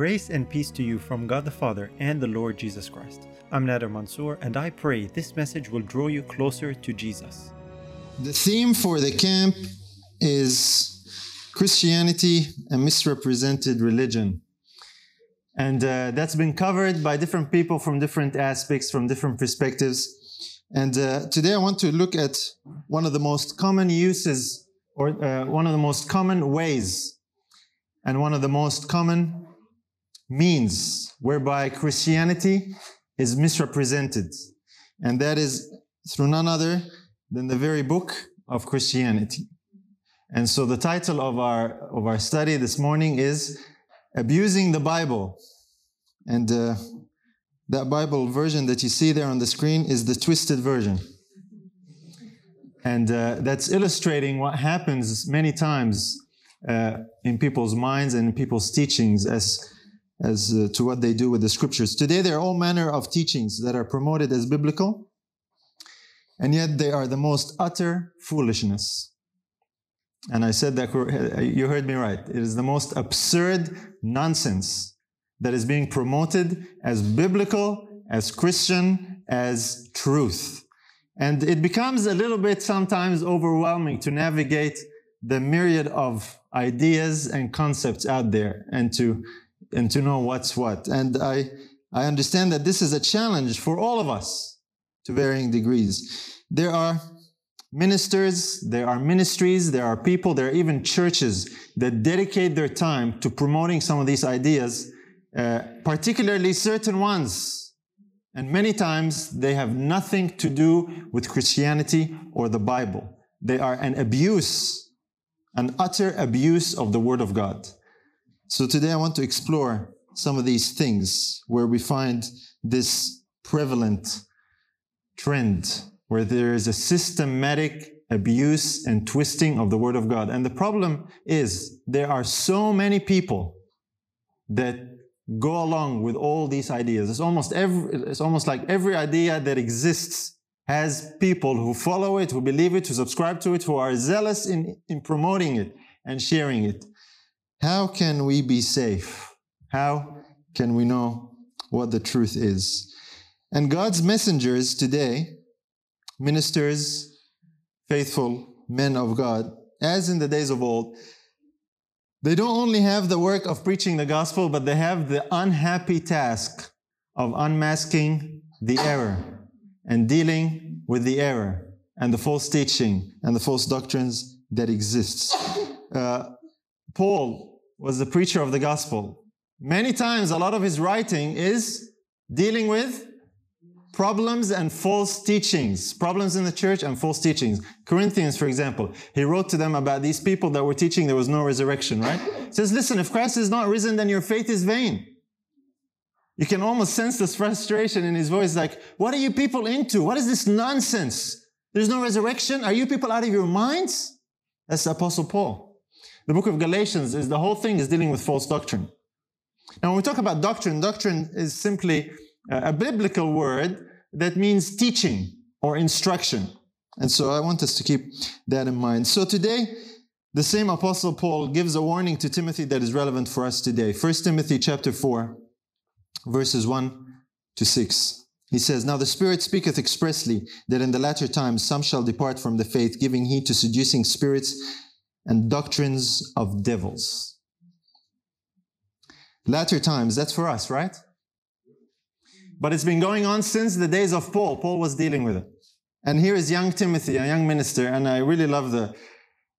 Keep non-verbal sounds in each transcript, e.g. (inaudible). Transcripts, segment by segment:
Grace and peace to you from God the Father and the Lord Jesus Christ. I'm Nader Mansour, and I pray this message will draw you closer to Jesus. The theme for the camp is Christianity, a misrepresented religion. And uh, that's been covered by different people from different aspects, from different perspectives. And uh, today I want to look at one of the most common uses, or uh, one of the most common ways, and one of the most common means whereby Christianity is misrepresented. And that is through none other than the very book of Christianity. And so the title of our, of our study this morning is Abusing the Bible. And uh, that Bible version that you see there on the screen is the twisted version. And uh, that's illustrating what happens many times uh, in people's minds and in people's teachings as, as uh, to what they do with the scriptures. Today, there are all manner of teachings that are promoted as biblical, and yet they are the most utter foolishness. And I said that you heard me right. It is the most absurd nonsense that is being promoted as biblical, as Christian, as truth. And it becomes a little bit sometimes overwhelming to navigate the myriad of ideas and concepts out there and to and to know what's what. And I I understand that this is a challenge for all of us to varying degrees. There are ministers, there are ministries, there are people, there are even churches that dedicate their time to promoting some of these ideas, uh, particularly certain ones. And many times they have nothing to do with Christianity or the Bible. They are an abuse, an utter abuse of the Word of God. So today I want to explore some of these things where we find this prevalent trend where there is a systematic abuse and twisting of the Word of God. And the problem is there are so many people that go along with all these ideas. It's almost every, it's almost like every idea that exists has people who follow it, who believe it, who subscribe to it, who are zealous in, in promoting it and sharing it. How can we be safe? How can we know what the truth is? And God's messengers today ministers, faithful men of God, as in the days of old, they don't only have the work of preaching the gospel, but they have the unhappy task of unmasking the error and dealing with the error and the false teaching and the false doctrines that exists. Uh, Paul was the preacher of the gospel. Many times, a lot of his writing is dealing with problems and false teachings, problems in the church and false teachings. Corinthians, for example, he wrote to them about these people that were teaching there was no resurrection, right? He says, listen, if Christ is not risen, then your faith is vain. You can almost sense this frustration in his voice, like, what are you people into? What is this nonsense? There's no resurrection? Are you people out of your minds? That's the Apostle Paul. The book of Galatians is the whole thing is dealing with false doctrine. Now, when we talk about doctrine, doctrine is simply a biblical word that means teaching or instruction. And so I want us to keep that in mind. So today, the same apostle Paul gives a warning to Timothy that is relevant for us today. 1 Timothy chapter 4, verses 1 to 6. He says, Now the Spirit speaketh expressly that in the latter times some shall depart from the faith, giving heed to seducing spirits and doctrines of devils. Latter times, that's for us, right? But it's been going on since the days of Paul. Paul was dealing with it. And here is young Timothy, a young minister, and I really love the,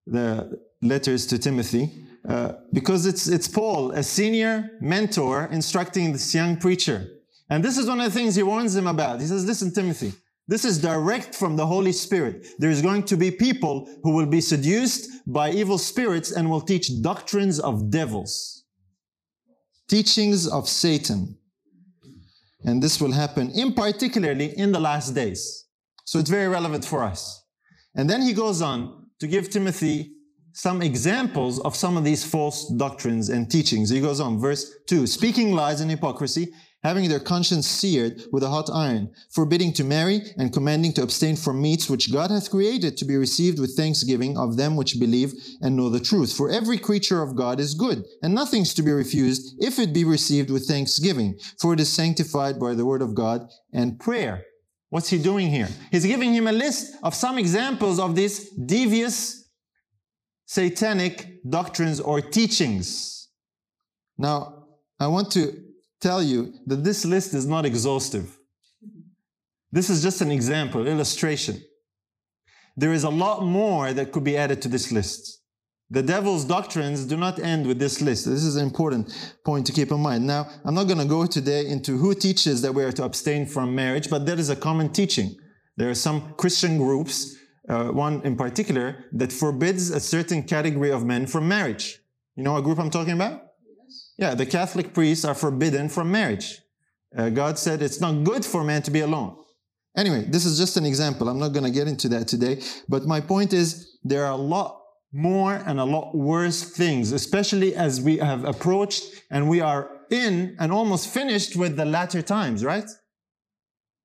the letters to Timothy uh, because it's, it's Paul, a senior mentor, instructing this young preacher. And this is one of the things he warns him about. He says, Listen, Timothy, this is direct from the Holy Spirit. There's going to be people who will be seduced by evil spirits and will teach doctrines of devils, teachings of Satan. And this will happen in particularly in the last days. So it's very relevant for us. And then he goes on to give Timothy some examples of some of these false doctrines and teachings. He goes on, verse 2 speaking lies and hypocrisy, having their conscience seared with a hot iron, forbidding to marry, and commanding to abstain from meats which God hath created to be received with thanksgiving of them which believe and know the truth. For every creature of God is good, and nothing's to be refused if it be received with thanksgiving, for it is sanctified by the word of God and prayer. What's he doing here? He's giving him a list of some examples of these devious satanic doctrines or teachings. Now, I want to tell you that this list is not exhaustive. This is just an example, illustration. There is a lot more that could be added to this list. The devil's doctrines do not end with this list. This is an important point to keep in mind. Now, I'm not going to go today into who teaches that we are to abstain from marriage, but that is a common teaching. There are some Christian groups, uh, one in particular, that forbids a certain category of men from marriage. You know what group I'm talking about? Yeah, the Catholic priests are forbidden from marriage. Uh, God said it's not good for man to be alone. Anyway, this is just an example. I'm not going to get into that today. But my point is there are a lot more and a lot worse things, especially as we have approached and we are in and almost finished with the latter times, right?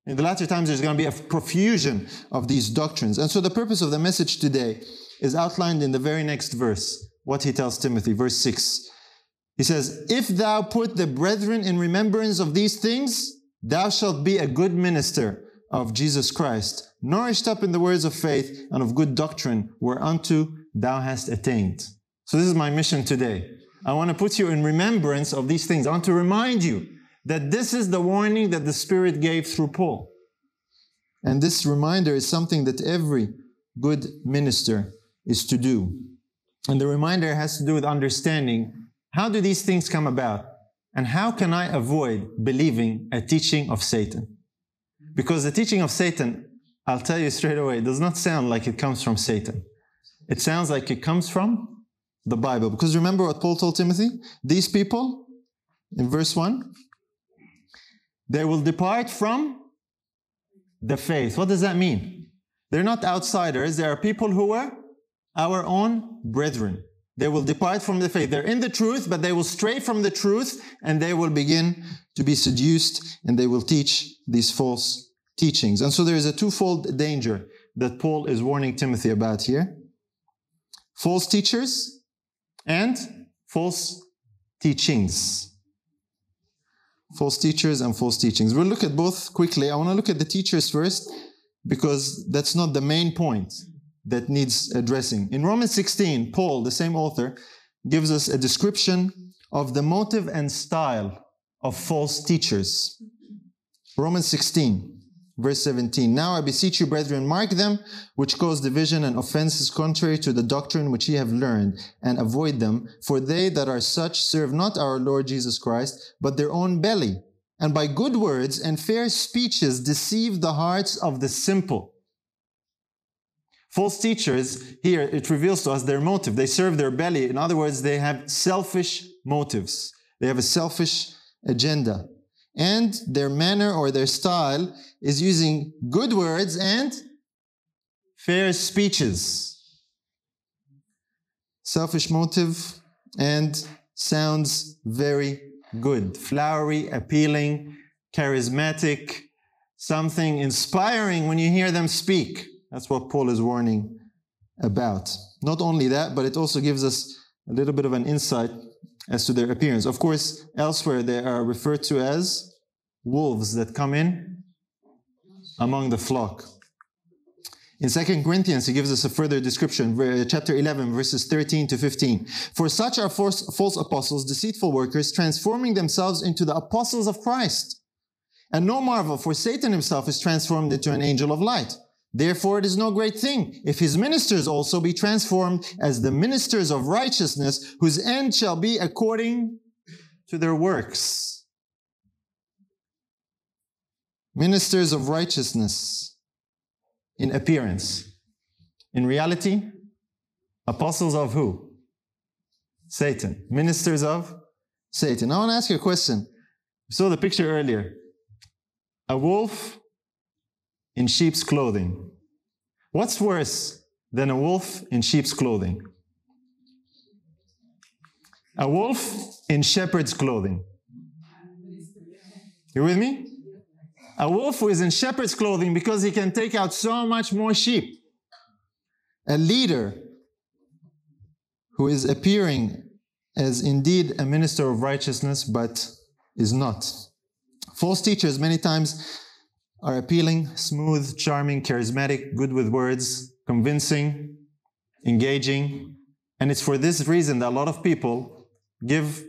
In the latter times, there's going to be a profusion of these doctrines. And so the purpose of the message today is outlined in the very next verse, what he tells Timothy, verse 6. He says, If thou put the brethren in remembrance of these things, thou shalt be a good minister of Jesus Christ, nourished up in the words of faith and of good doctrine, whereunto thou hast attained. So, this is my mission today. I want to put you in remembrance of these things. I want to remind you that this is the warning that the Spirit gave through Paul. And this reminder is something that every good minister is to do. And the reminder has to do with understanding how do these things come about? And how can I avoid believing a teaching of Satan? Because the teaching of Satan, I'll tell you straight away, does not sound like it comes from Satan. It sounds like it comes from the Bible. Because remember what Paul told Timothy? These people, in verse 1, they will depart from the faith. What does that mean? They're not outsiders, they are people who were our own brethren. They will depart from the faith. They're in the truth, but they will stray from the truth and they will begin to be seduced and they will teach these false teachings. And so there is a twofold danger that Paul is warning Timothy about here false teachers and false teachings. False teachers and false teachings. We'll look at both quickly. I want to look at the teachers first because that's not the main point that needs addressing. In Romans 16, Paul, the same author, gives us a description of the motive and style of false teachers. Romans 16, verse 17. Now I beseech you, brethren, mark them which cause division and offenses contrary to the doctrine which ye have learned, and avoid them, for they that are such serve not our Lord Jesus Christ, but their own belly, and by good words and fair speeches deceive the hearts of the simple. False teachers, here it reveals to us their motive. They serve their belly. In other words, they have selfish motives. They have a selfish agenda. And their manner or their style is using good words and fair speeches. Selfish motive and sounds very good. Flowery, appealing, charismatic, something inspiring when you hear them speak. That's what Paul is warning about. Not only that, but it also gives us a little bit of an insight as to their appearance. Of course, elsewhere they are referred to as wolves that come in among the flock. In 2 Corinthians, he gives us a further description, chapter 11, verses 13 to 15. For such are false, false apostles, deceitful workers, transforming themselves into the apostles of Christ. And no marvel, for Satan himself is transformed into an angel of light. Therefore, it is no great thing if his ministers also be transformed as the ministers of righteousness, whose end shall be according to their works. Ministers of righteousness in appearance. In reality, apostles of who? Satan. Ministers of Satan. I want to ask you a question. We saw the picture earlier. A wolf in sheep's clothing. What's worse than a wolf in sheep's clothing? A wolf in shepherd's clothing. You with me? A wolf who is in shepherd's clothing because he can take out so much more sheep. A leader who is appearing as indeed a minister of righteousness but is not. False teachers many times are appealing, smooth, charming, charismatic, good with words, convincing, engaging. And it's for this reason that a lot of people give,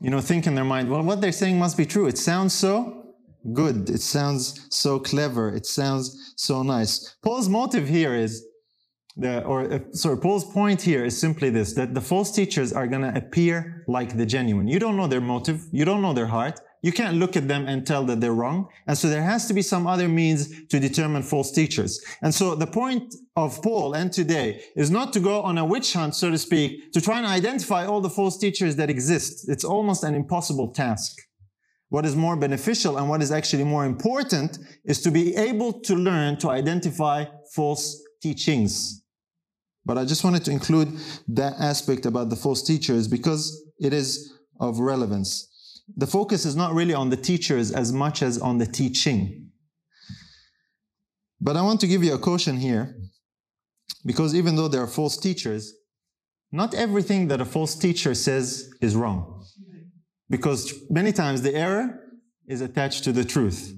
you know, think in their mind, well, what they're saying must be true. It sounds so good. It sounds so clever. It sounds so nice. Paul's motive here is, the, or uh, sorry, Paul's point here is simply this, that the false teachers are going to appear like the genuine. You don't know their motive. You don't know their heart. You can't look at them and tell that they're wrong. And so there has to be some other means to determine false teachers. And so the point of Paul and today is not to go on a witch hunt, so to speak, to try and identify all the false teachers that exist. It's almost an impossible task. What is more beneficial and what is actually more important is to be able to learn to identify false teachings. But I just wanted to include that aspect about the false teachers because it is of relevance the focus is not really on the teachers as much as on the teaching. But I want to give you a caution here, because even though there are false teachers, not everything that a false teacher says is wrong. Because many times the error is attached to the truth.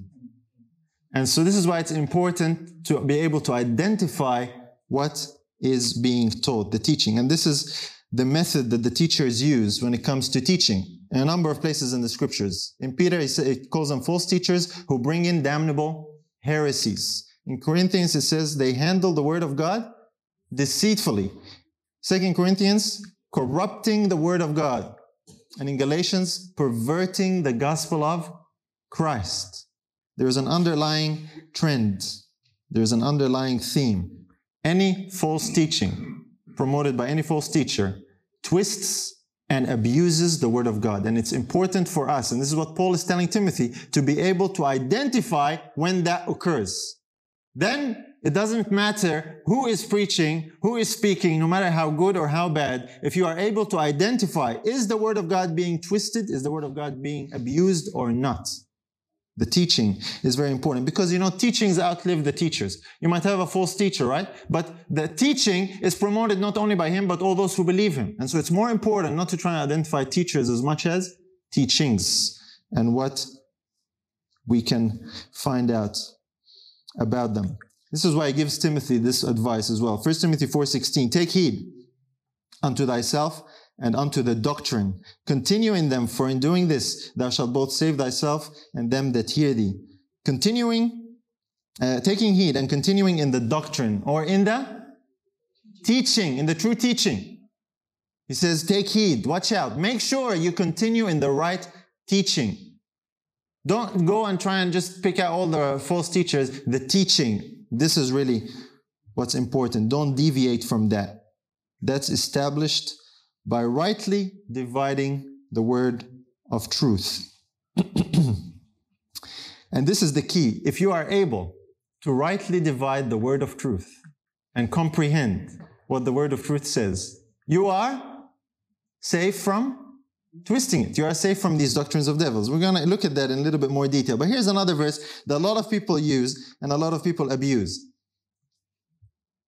And so this is why it's important to be able to identify what is being taught, the teaching. And this is the method that the teachers use when it comes to teaching in a number of places in the scriptures. In Peter, it calls them false teachers who bring in damnable heresies. In Corinthians, it says they handle the word of God deceitfully. Second Corinthians, corrupting the word of God. And in Galatians, perverting the gospel of Christ. There's an underlying trend. There's an underlying theme. Any false teaching promoted by any false teacher twists and abuses the word of God. And it's important for us, and this is what Paul is telling Timothy, to be able to identify when that occurs. Then it doesn't matter who is preaching, who is speaking, no matter how good or how bad, if you are able to identify, is the word of God being twisted? Is the word of God being abused or not? The teaching is very important because you know teachings outlive the teachers. You might have a false teacher, right? But the teaching is promoted not only by him but all those who believe him. And so it's more important not to try and identify teachers as much as teachings and what we can find out about them. This is why he gives Timothy this advice as well. 1 Timothy 4:16 Take heed unto thyself and unto the doctrine. Continue in them, for in doing this thou shalt both save thyself and them that hear thee. Continuing, uh, taking heed and continuing in the doctrine or in the teaching, in the true teaching. He says, take heed, watch out, make sure you continue in the right teaching. Don't go and try and just pick out all the false teachers. The teaching, this is really what's important. Don't deviate from that. That's established by rightly dividing the word of truth. (clears throat) and this is the key. If you are able to rightly divide the word of truth and comprehend what the word of truth says, you are safe from twisting it. You are safe from these doctrines of devils. We're going to look at that in a little bit more detail. But here's another verse that a lot of people use and a lot of people abuse.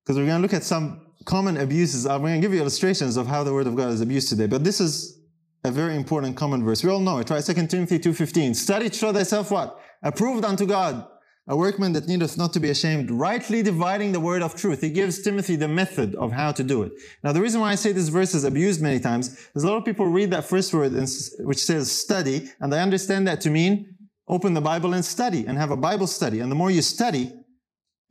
Because we're going to look at some common abuses. I'm going to give you illustrations of how the word of God is abused today. But this is a very important common verse. We all know it, right? 2 Timothy 2.15. Study to show thyself what? Approved unto God. A workman that needeth not to be ashamed, rightly dividing the word of truth. He gives Timothy the method of how to do it. Now, the reason why I say this verse is abused many times is a lot of people read that first word which says study, and they understand that to mean open the Bible and study and have a Bible study. And the more you study,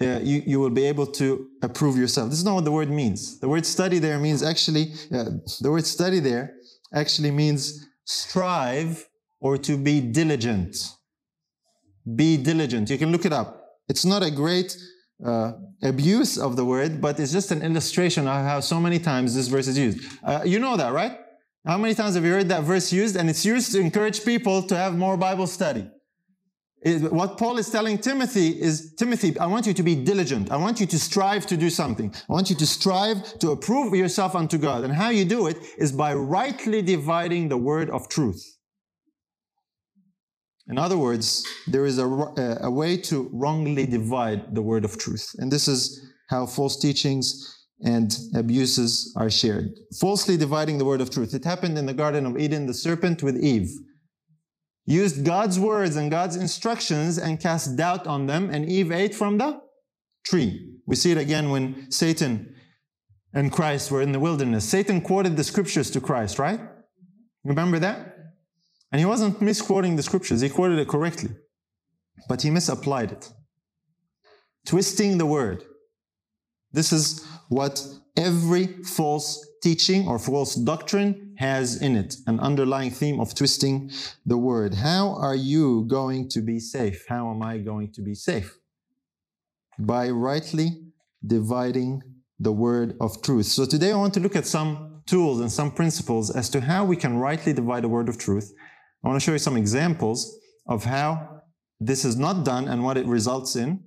uh, you, you will be able to approve yourself. This is not what the word means. The word study there means actually, the word study there actually means strive or to be diligent. Be diligent. You can look it up. It's not a great uh, abuse of the word, but it's just an illustration of how so many times this verse is used. Uh, you know that, right? How many times have you heard that verse used? And it's used to encourage people to have more Bible study what Paul is telling Timothy is, Timothy, I want you to be diligent. I want you to strive to do something. I want you to strive to approve yourself unto God. And how you do it is by rightly dividing the word of truth. In other words, there is a, a way to wrongly divide the word of truth. And this is how false teachings and abuses are shared. Falsely dividing the word of truth. It happened in the Garden of Eden, the serpent with Eve used God's words and God's instructions and cast doubt on them, and Eve ate from the tree. We see it again when Satan and Christ were in the wilderness. Satan quoted the scriptures to Christ, right? Remember that? And he wasn't misquoting the scriptures, he quoted it correctly. But he misapplied it, twisting the word. This is what every false teaching or false doctrine has in it an underlying theme of twisting the word. How are you going to be safe? How am I going to be safe? By rightly dividing the word of truth. So today I want to look at some tools and some principles as to how we can rightly divide the word of truth. I want to show you some examples of how this is not done and what it results in.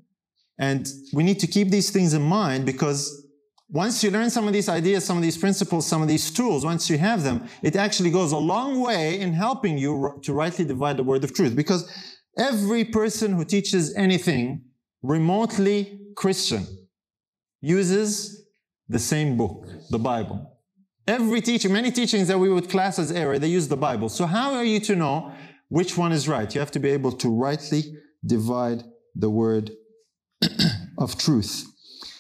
And we need to keep these things in mind because once you learn some of these ideas, some of these principles, some of these tools, once you have them, it actually goes a long way in helping you to rightly divide the word of truth. Because every person who teaches anything remotely Christian uses the same book, the Bible. Every teaching, many teachings that we would class as error, they use the Bible. So how are you to know which one is right? You have to be able to rightly divide the word (clears throat) of truth.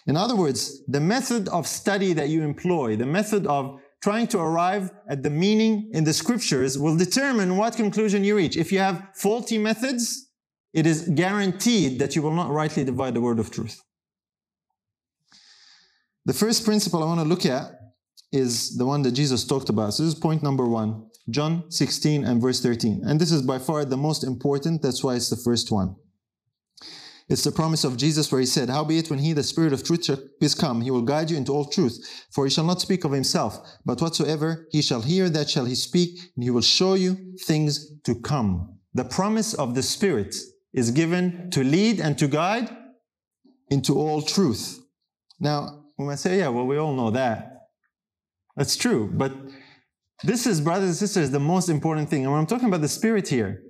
In other words, the method of study that you employ, the method of trying to arrive at the meaning in the scriptures will determine what conclusion you reach. If you have faulty methods, it is guaranteed that you will not rightly divide the word of truth. The first principle I want to look at is the one that Jesus talked about. So this is point number one, John 16 and verse 13. And this is by far the most important. That's why it's the first one. It's the promise of Jesus where he said, Howbeit when he, the Spirit of truth, is come, he will guide you into all truth. For he shall not speak of himself, but whatsoever he shall hear, that shall he speak, and he will show you things to come. The promise of the Spirit is given to lead and to guide into all truth. Now, when I say, yeah, well, we all know that. That's true. But this is, brothers and sisters, the most important thing. And when I'm talking about the Spirit here,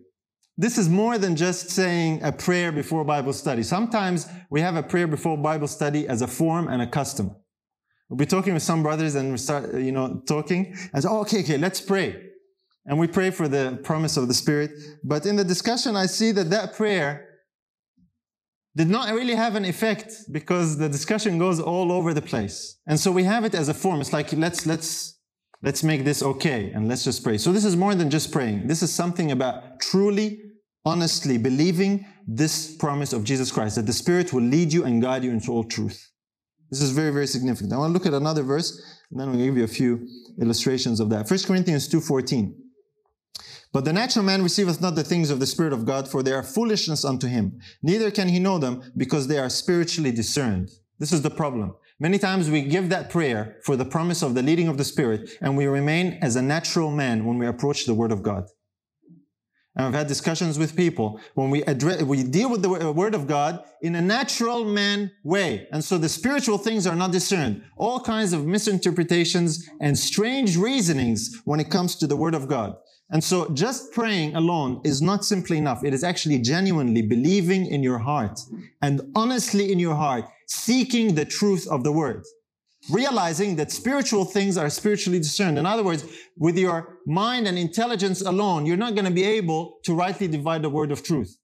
this is more than just saying a prayer before Bible study. Sometimes we have a prayer before Bible study as a form and a custom. We'll be talking with some brothers and we start, you know, talking and say, oh, okay, okay, let's pray. And we pray for the promise of the Spirit. But in the discussion, I see that that prayer did not really have an effect because the discussion goes all over the place. And so we have it as a form. It's like, let's, let's, Let's make this okay and let's just pray. So this is more than just praying. This is something about truly, honestly believing this promise of Jesus Christ that the Spirit will lead you and guide you into all truth. This is very, very significant. I want to look at another verse and then we'll give you a few illustrations of that. 1 Corinthians 2.14. But the natural man receiveth not the things of the Spirit of God, for they are foolishness unto him. Neither can he know them, because they are spiritually discerned. This is the problem. Many times we give that prayer for the promise of the leading of the Spirit, and we remain as a natural man when we approach the Word of God. And I've had discussions with people when we address, we deal with the Word of God in a natural man way. And so the spiritual things are not discerned. All kinds of misinterpretations and strange reasonings when it comes to the Word of God. And so just praying alone is not simply enough. It is actually genuinely believing in your heart and honestly in your heart seeking the truth of the word, realizing that spiritual things are spiritually discerned. In other words, with your mind and intelligence alone, you're not going to be able to rightly divide the word of truth.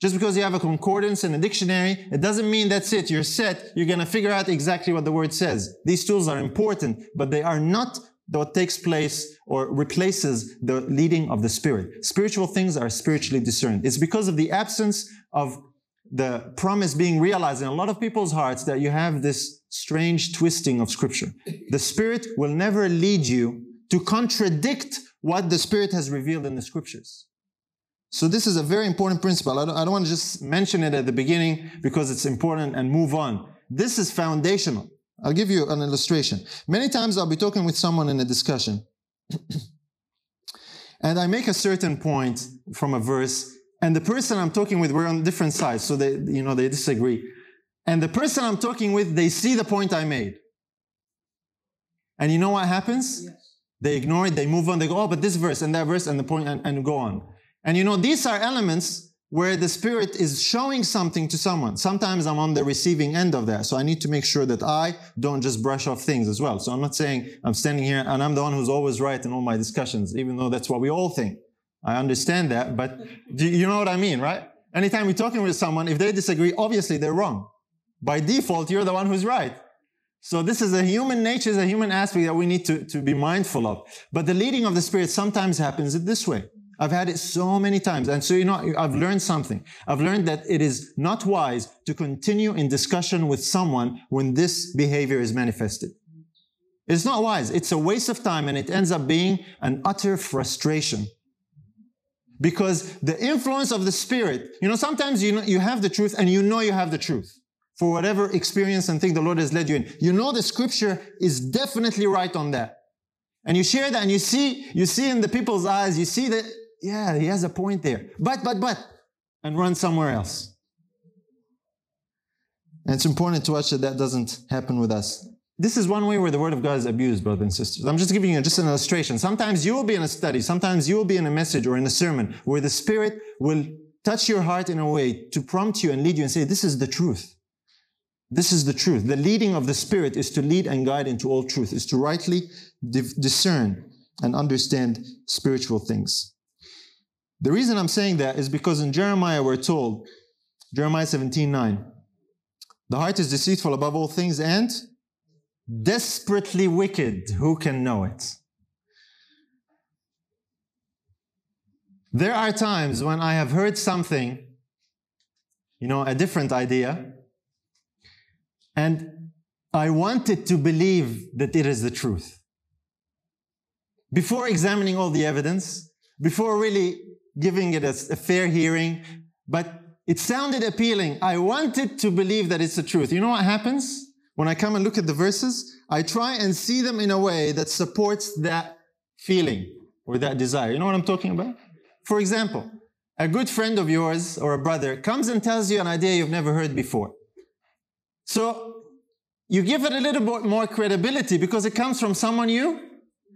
Just because you have a concordance and a dictionary, it doesn't mean that's it. You're set. You're going to figure out exactly what the word says. These tools are important, but they are not what takes place or replaces the leading of the spirit. Spiritual things are spiritually discerned. It's because of the absence of the promise being realized in a lot of people's hearts that you have this strange twisting of scripture. The Spirit will never lead you to contradict what the Spirit has revealed in the scriptures. So this is a very important principle. I don't, I don't want to just mention it at the beginning because it's important and move on. This is foundational. I'll give you an illustration. Many times I'll be talking with someone in a discussion (clears throat) and I make a certain point from a verse and the person I'm talking with, we're on different sides, so they, you know, they disagree. And the person I'm talking with, they see the point I made. And you know what happens? Yes. They ignore it, they move on, they go, oh, but this verse and that verse and the point, and, and go on. And you know, these are elements where the Spirit is showing something to someone. Sometimes I'm on the receiving end of that. So I need to make sure that I don't just brush off things as well. So I'm not saying I'm standing here and I'm the one who's always right in all my discussions, even though that's what we all think. I understand that, but you know what I mean, right? Anytime you're talking with someone, if they disagree, obviously they're wrong. By default, you're the one who's right. So this is a human nature, is a human aspect that we need to, to be mindful of. But the leading of the Spirit sometimes happens in this way. I've had it so many times. And so, you know, I've learned something. I've learned that it is not wise to continue in discussion with someone when this behavior is manifested. It's not wise. It's a waste of time and it ends up being an utter frustration. Because the influence of the Spirit, you know, sometimes you know, you have the truth and you know you have the truth for whatever experience and thing the Lord has led you in. You know the scripture is definitely right on that. And you share that and you see, you see in the people's eyes, you see that yeah, he has a point there. But, but, but, and run somewhere else. And it's important to watch that that doesn't happen with us. This is one way where the word of God is abused, brothers and sisters. I'm just giving you just an illustration. Sometimes you will be in a study, sometimes you will be in a message or in a sermon where the Spirit will touch your heart in a way to prompt you and lead you and say, This is the truth. This is the truth. The leading of the Spirit is to lead and guide into all truth, is to rightly discern and understand spiritual things. The reason I'm saying that is because in Jeremiah we're told, Jeremiah 17 9, the heart is deceitful above all things and desperately wicked. Who can know it? There are times when I have heard something, you know, a different idea, and I wanted to believe that it is the truth. Before examining all the evidence, before really giving it a, a fair hearing, but it sounded appealing. I wanted to believe that it's the truth. You know what happens? When I come and look at the verses, I try and see them in a way that supports that feeling or that desire. You know what I'm talking about? For example, a good friend of yours or a brother comes and tells you an idea you've never heard before. So you give it a little bit more credibility because it comes from someone you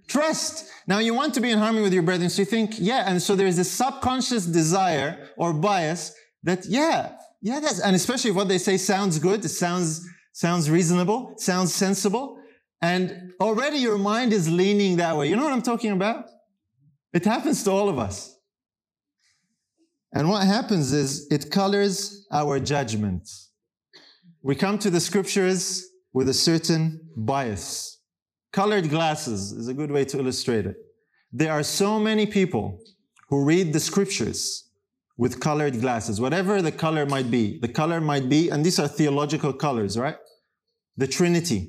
Trust. Now you want to be in harmony with your brethren, so you think, yeah, and so there's a subconscious desire or bias that, yeah, yeah, that's, and especially if what they say sounds good, it sounds, sounds reasonable, sounds sensible, and already your mind is leaning that way. You know what I'm talking about? It happens to all of us. And what happens is it colors our judgment. We come to the scriptures with a certain bias. Colored glasses is a good way to illustrate it. There are so many people who read the scriptures with colored glasses, whatever the color might be. The color might be, and these are theological colors, right? The Trinity.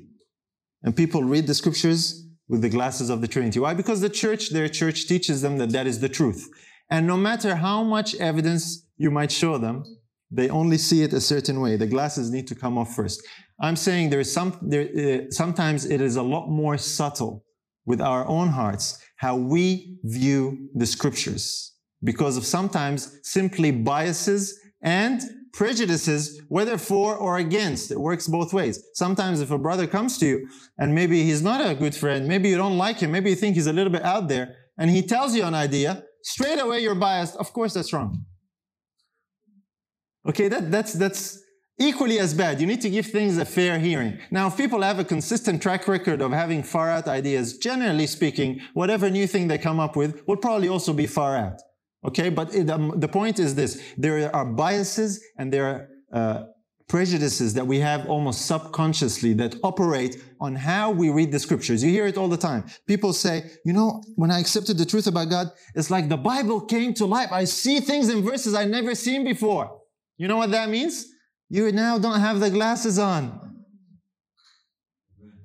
And people read the scriptures with the glasses of the Trinity. Why? Because the church, their church teaches them that that is the truth. And no matter how much evidence you might show them, they only see it a certain way. The glasses need to come off first. I'm saying there is some, there, uh, sometimes it is a lot more subtle with our own hearts how we view the scriptures because of sometimes simply biases and prejudices, whether for or against. It works both ways. Sometimes if a brother comes to you and maybe he's not a good friend, maybe you don't like him, maybe you think he's a little bit out there, and he tells you an idea, straight away you're biased. Of course, that's wrong. Okay, that, that's, that's, equally as bad. You need to give things a fair hearing. Now, if people have a consistent track record of having far out ideas, generally speaking, whatever new thing they come up with will probably also be far out. Okay, but it, um, the point is this there are biases and there are uh, prejudices that we have almost subconsciously that operate on how we read the scriptures. You hear it all the time. People say, you know, when I accepted the truth about God, it's like the Bible came to life. I see things in verses I never seen before. You know what that means? You now don't have the glasses on.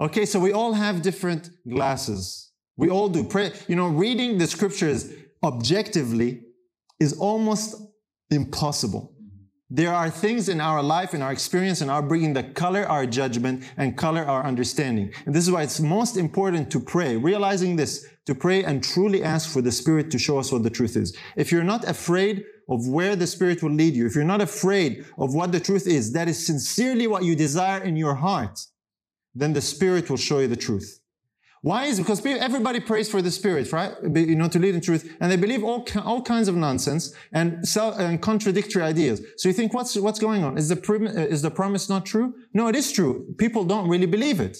Okay, so we all have different glasses. We all do. Pray, you know, reading the scriptures objectively is almost impossible. There are things in our life, in our experience, in our bringing that color our judgment and color our understanding. And this is why it's most important to pray, realizing this, to pray and truly ask for the Spirit to show us what the truth is. If you're not afraid of where the Spirit will lead you, if you're not afraid of what the truth is, that is sincerely what you desire in your heart, then the Spirit will show you the truth. Why is it? because everybody prays for the Spirit, right? You know, to lead in truth, and they believe all all kinds of nonsense and, self, and contradictory ideas. So you think, what's what's going on? Is the is the promise not true? No, it is true. People don't really believe it.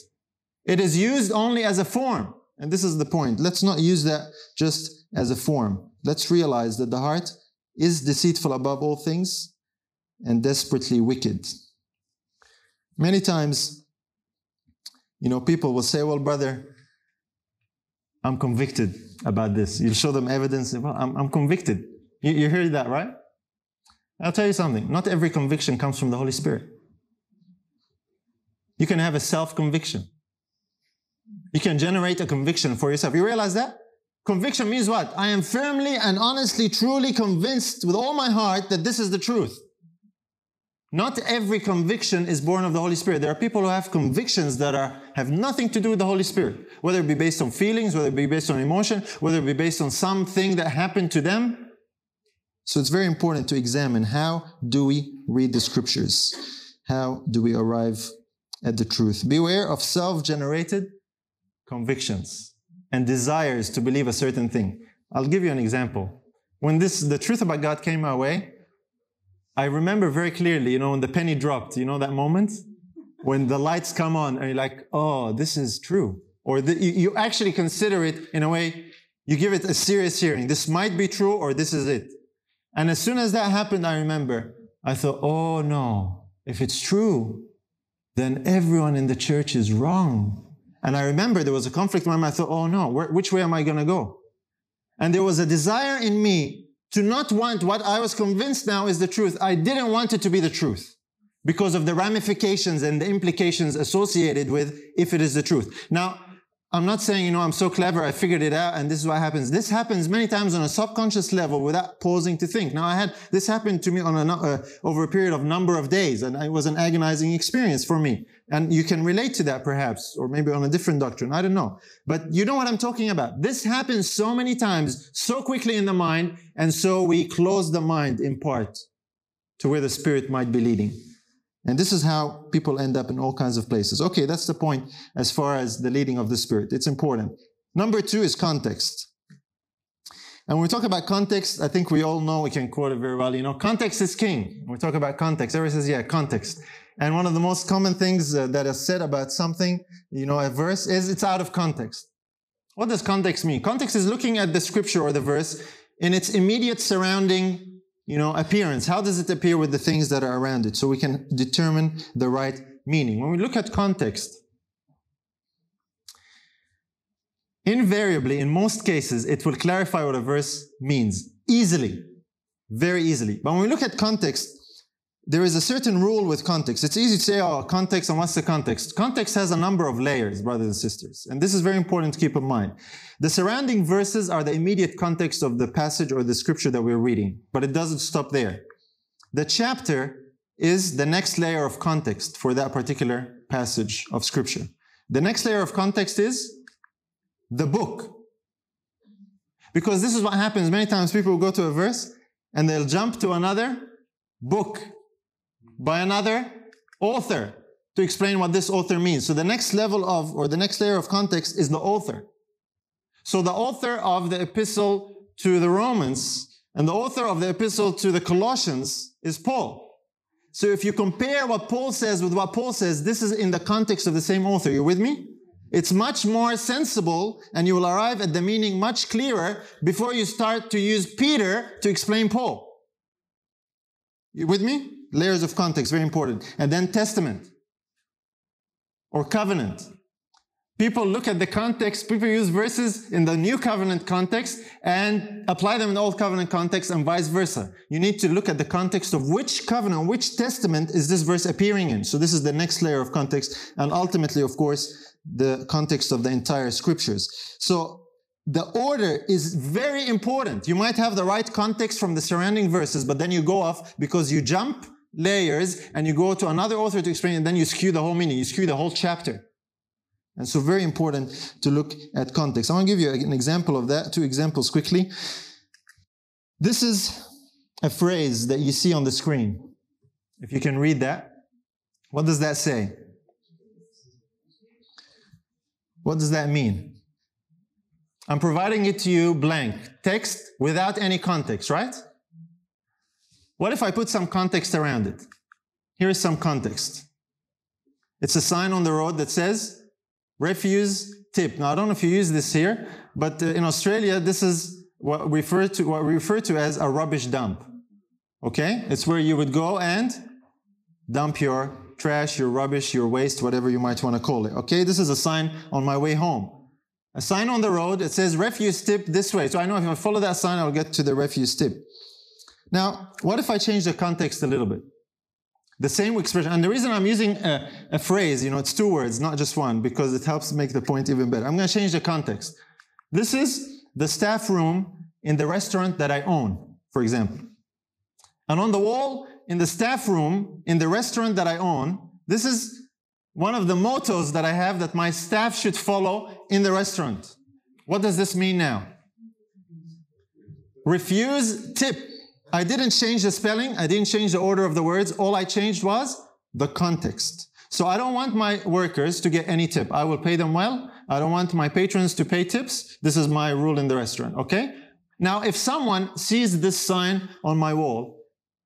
It is used only as a form, and this is the point. Let's not use that just as a form. Let's realize that the heart is deceitful above all things and desperately wicked. Many times, you know, people will say, "Well, brother." I'm convicted about this. You show them evidence. Well, I'm, I'm convicted. You, you heard that, right? I'll tell you something. Not every conviction comes from the Holy Spirit. You can have a self conviction. You can generate a conviction for yourself. You realize that? Conviction means what? I am firmly and honestly, truly convinced with all my heart that this is the truth. Not every conviction is born of the Holy Spirit. There are people who have convictions that are, have nothing to do with the Holy Spirit, whether it be based on feelings, whether it be based on emotion, whether it be based on something that happened to them. So it's very important to examine how do we read the scriptures? How do we arrive at the truth? Beware of self-generated convictions and desires to believe a certain thing. I'll give you an example. When this, the truth about God came my way, I remember very clearly, you know, when the penny dropped, you know that moment? When the lights come on and you're like, oh, this is true. Or the, you, you actually consider it in a way, you give it a serious hearing. This might be true or this is it. And as soon as that happened, I remember, I thought, oh no, if it's true, then everyone in the church is wrong. And I remember there was a conflict in my mind. I thought, oh no, where, which way am I going to go? And there was a desire in me to not want what I was convinced now is the truth. I didn't want it to be the truth because of the ramifications and the implications associated with if it is the truth. Now, I'm not saying, you know, I'm so clever, I figured it out, and this is what happens. This happens many times on a subconscious level without pausing to think. Now, I had this happened to me on a, uh, over a period of number of days, and it was an agonizing experience for me. And you can relate to that perhaps, or maybe on a different doctrine. I don't know. But you know what I'm talking about. This happens so many times, so quickly in the mind, and so we close the mind in part to where the spirit might be leading. And this is how people end up in all kinds of places. Okay, that's the point as far as the leading of the Spirit. It's important. Number two is context. And when we talk about context, I think we all know, we can quote it very well, you know, context is king. When we talk about context, everyone says, yeah, context. And one of the most common things uh, that is said about something, you know, a verse is it's out of context. What does context mean? Context is looking at the scripture or the verse in its immediate surrounding you know, appearance. How does it appear with the things that are around it? So we can determine the right meaning. When we look at context, invariably, in most cases, it will clarify what a verse means easily, very easily. But when we look at context, there is a certain rule with context. It's easy to say, oh, context, and what's the context? Context has a number of layers, brothers and sisters. And this is very important to keep in mind. The surrounding verses are the immediate context of the passage or the scripture that we're reading, but it doesn't stop there. The chapter is the next layer of context for that particular passage of scripture. The next layer of context is the book. Because this is what happens many times people will go to a verse and they'll jump to another book by another author to explain what this author means. So the next level of, or the next layer of context is the author. So the author of the epistle to the Romans and the author of the epistle to the Colossians is Paul. So if you compare what Paul says with what Paul says, this is in the context of the same author. You with me? It's much more sensible and you will arrive at the meaning much clearer before you start to use Peter to explain Paul. You with me? Layers of context, very important. And then testament or covenant. People look at the context, people use verses in the new covenant context and apply them in the old covenant context and vice versa. You need to look at the context of which covenant, which testament is this verse appearing in. So this is the next layer of context and ultimately, of course, the context of the entire scriptures. So the order is very important. You might have the right context from the surrounding verses, but then you go off because you jump layers and you go to another author to explain and then you skew the whole meaning, you skew the whole chapter. And so very important to look at context. I want to give you an example of that, two examples quickly. This is a phrase that you see on the screen. If you can read that. What does that say? What does that mean? I'm providing it to you blank, text without any context, right? What if I put some context around it? Here is some context. It's a sign on the road that says refuse tip. Now, I don't know if you use this here, but uh, in Australia, this is what we refer to, what we refer to as a rubbish dump. Okay? It's where you would go and dump your trash, your rubbish, your waste, whatever you might want to call it. Okay? This is a sign on my way home. A sign on the road, it says refuse tip this way. So I know if I follow that sign, I'll get to the refuse tip. Now, what if I change the context a little bit? The same expression, and the reason I'm using a, a phrase, you know, it's two words, not just one, because it helps make the point even better. I'm going to change the context. This is the staff room in the restaurant that I own, for example. And on the wall in the staff room in the restaurant that I own, this is one of the mottos that I have that my staff should follow in the restaurant. What does this mean now? Refuse tip. I didn't change the spelling, I didn't change the order of the words. All I changed was the context. So I don't want my workers to get any tip. I will pay them well. I don't want my patrons to pay tips. This is my rule in the restaurant, okay? Now, if someone sees this sign on my wall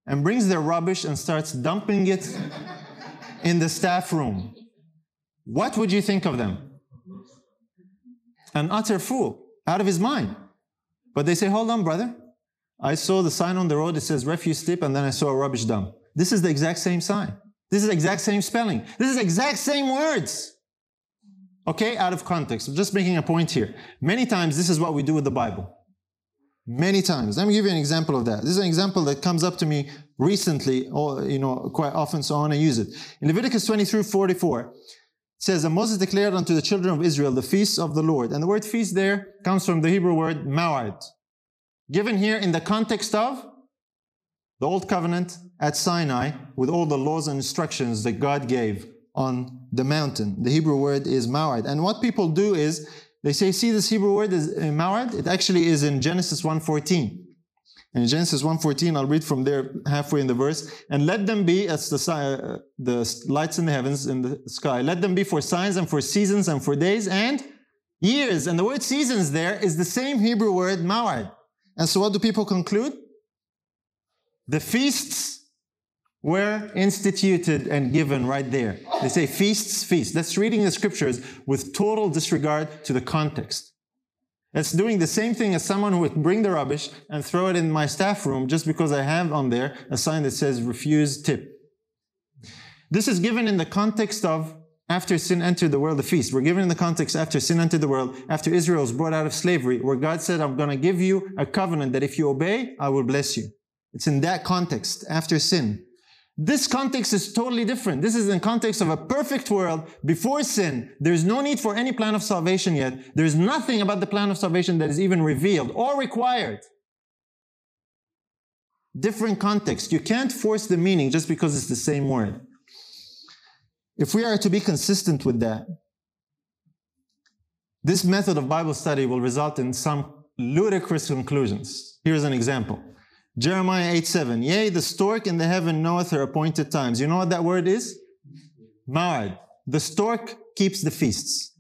and brings their rubbish and starts dumping it in the staff room, what would you think of them? An utter fool, out of his mind. But they say, hold on, brother. I saw the sign on the road that says refuse tip, and then I saw a rubbish dump. This is the exact same sign. This is the exact same spelling. This is the exact same words. Okay, out of context. I'm just making a point here. Many times, this is what we do with the Bible. Many times. Let me give you an example of that. This is an example that comes up to me recently, or you know, quite often, so I want to use it. In Leviticus 23, 44, it says, And Moses declared unto the children of Israel the feasts of the Lord. And the word feast there comes from the Hebrew word mawad, given here in the context of the Old Covenant at Sinai with all the laws and instructions that God gave on the mountain. The Hebrew word is mawad. And what people do is they say, see this Hebrew word is uh, mawad? It actually is in Genesis 1.14. In Genesis 1.14, I'll read from there halfway in the verse. And let them be, as the, uh, the lights in the heavens, in the sky, let them be for signs and for seasons and for days and years. And the word seasons there is the same Hebrew word mawad. And so what do people conclude? The feasts were instituted and given right there. They say feasts, feasts. That's reading the scriptures with total disregard to the context. It's doing the same thing as someone who would bring the rubbish and throw it in my staff room just because I have on there a sign that says refuse tip. This is given in the context of after sin entered the world, the feast. We're given in the context after sin entered the world, after Israel was brought out of slavery, where God said, I'm going to give you a covenant that if you obey, I will bless you. It's in that context, after sin. This context is totally different. This is in context of a perfect world before sin. There's no need for any plan of salvation yet. There's nothing about the plan of salvation that is even revealed or required. Different context. You can't force the meaning just because it's the same word. If we are to be consistent with that, this method of Bible study will result in some ludicrous conclusions. Here's an example. Jeremiah 8 7. Yea, the stork in the heaven knoweth her appointed times. You know what that word is? Ma'ad. The stork keeps the feasts.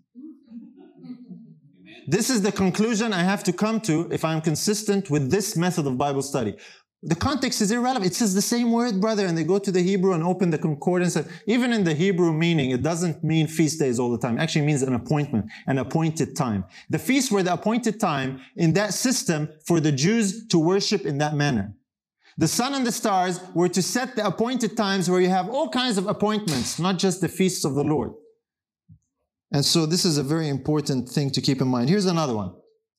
This is the conclusion I have to come to if I'm consistent with this method of Bible study. The context is irrelevant. It says the same word, brother, and they go to the Hebrew and open the concordance. Even in the Hebrew meaning, it doesn't mean feast days all the time. It actually means an appointment, an appointed time. The feasts were the appointed time in that system for the Jews to worship in that manner. The sun and the stars were to set the appointed times where you have all kinds of appointments, not just the feasts of the Lord. And so this is a very important thing to keep in mind. Here's another one.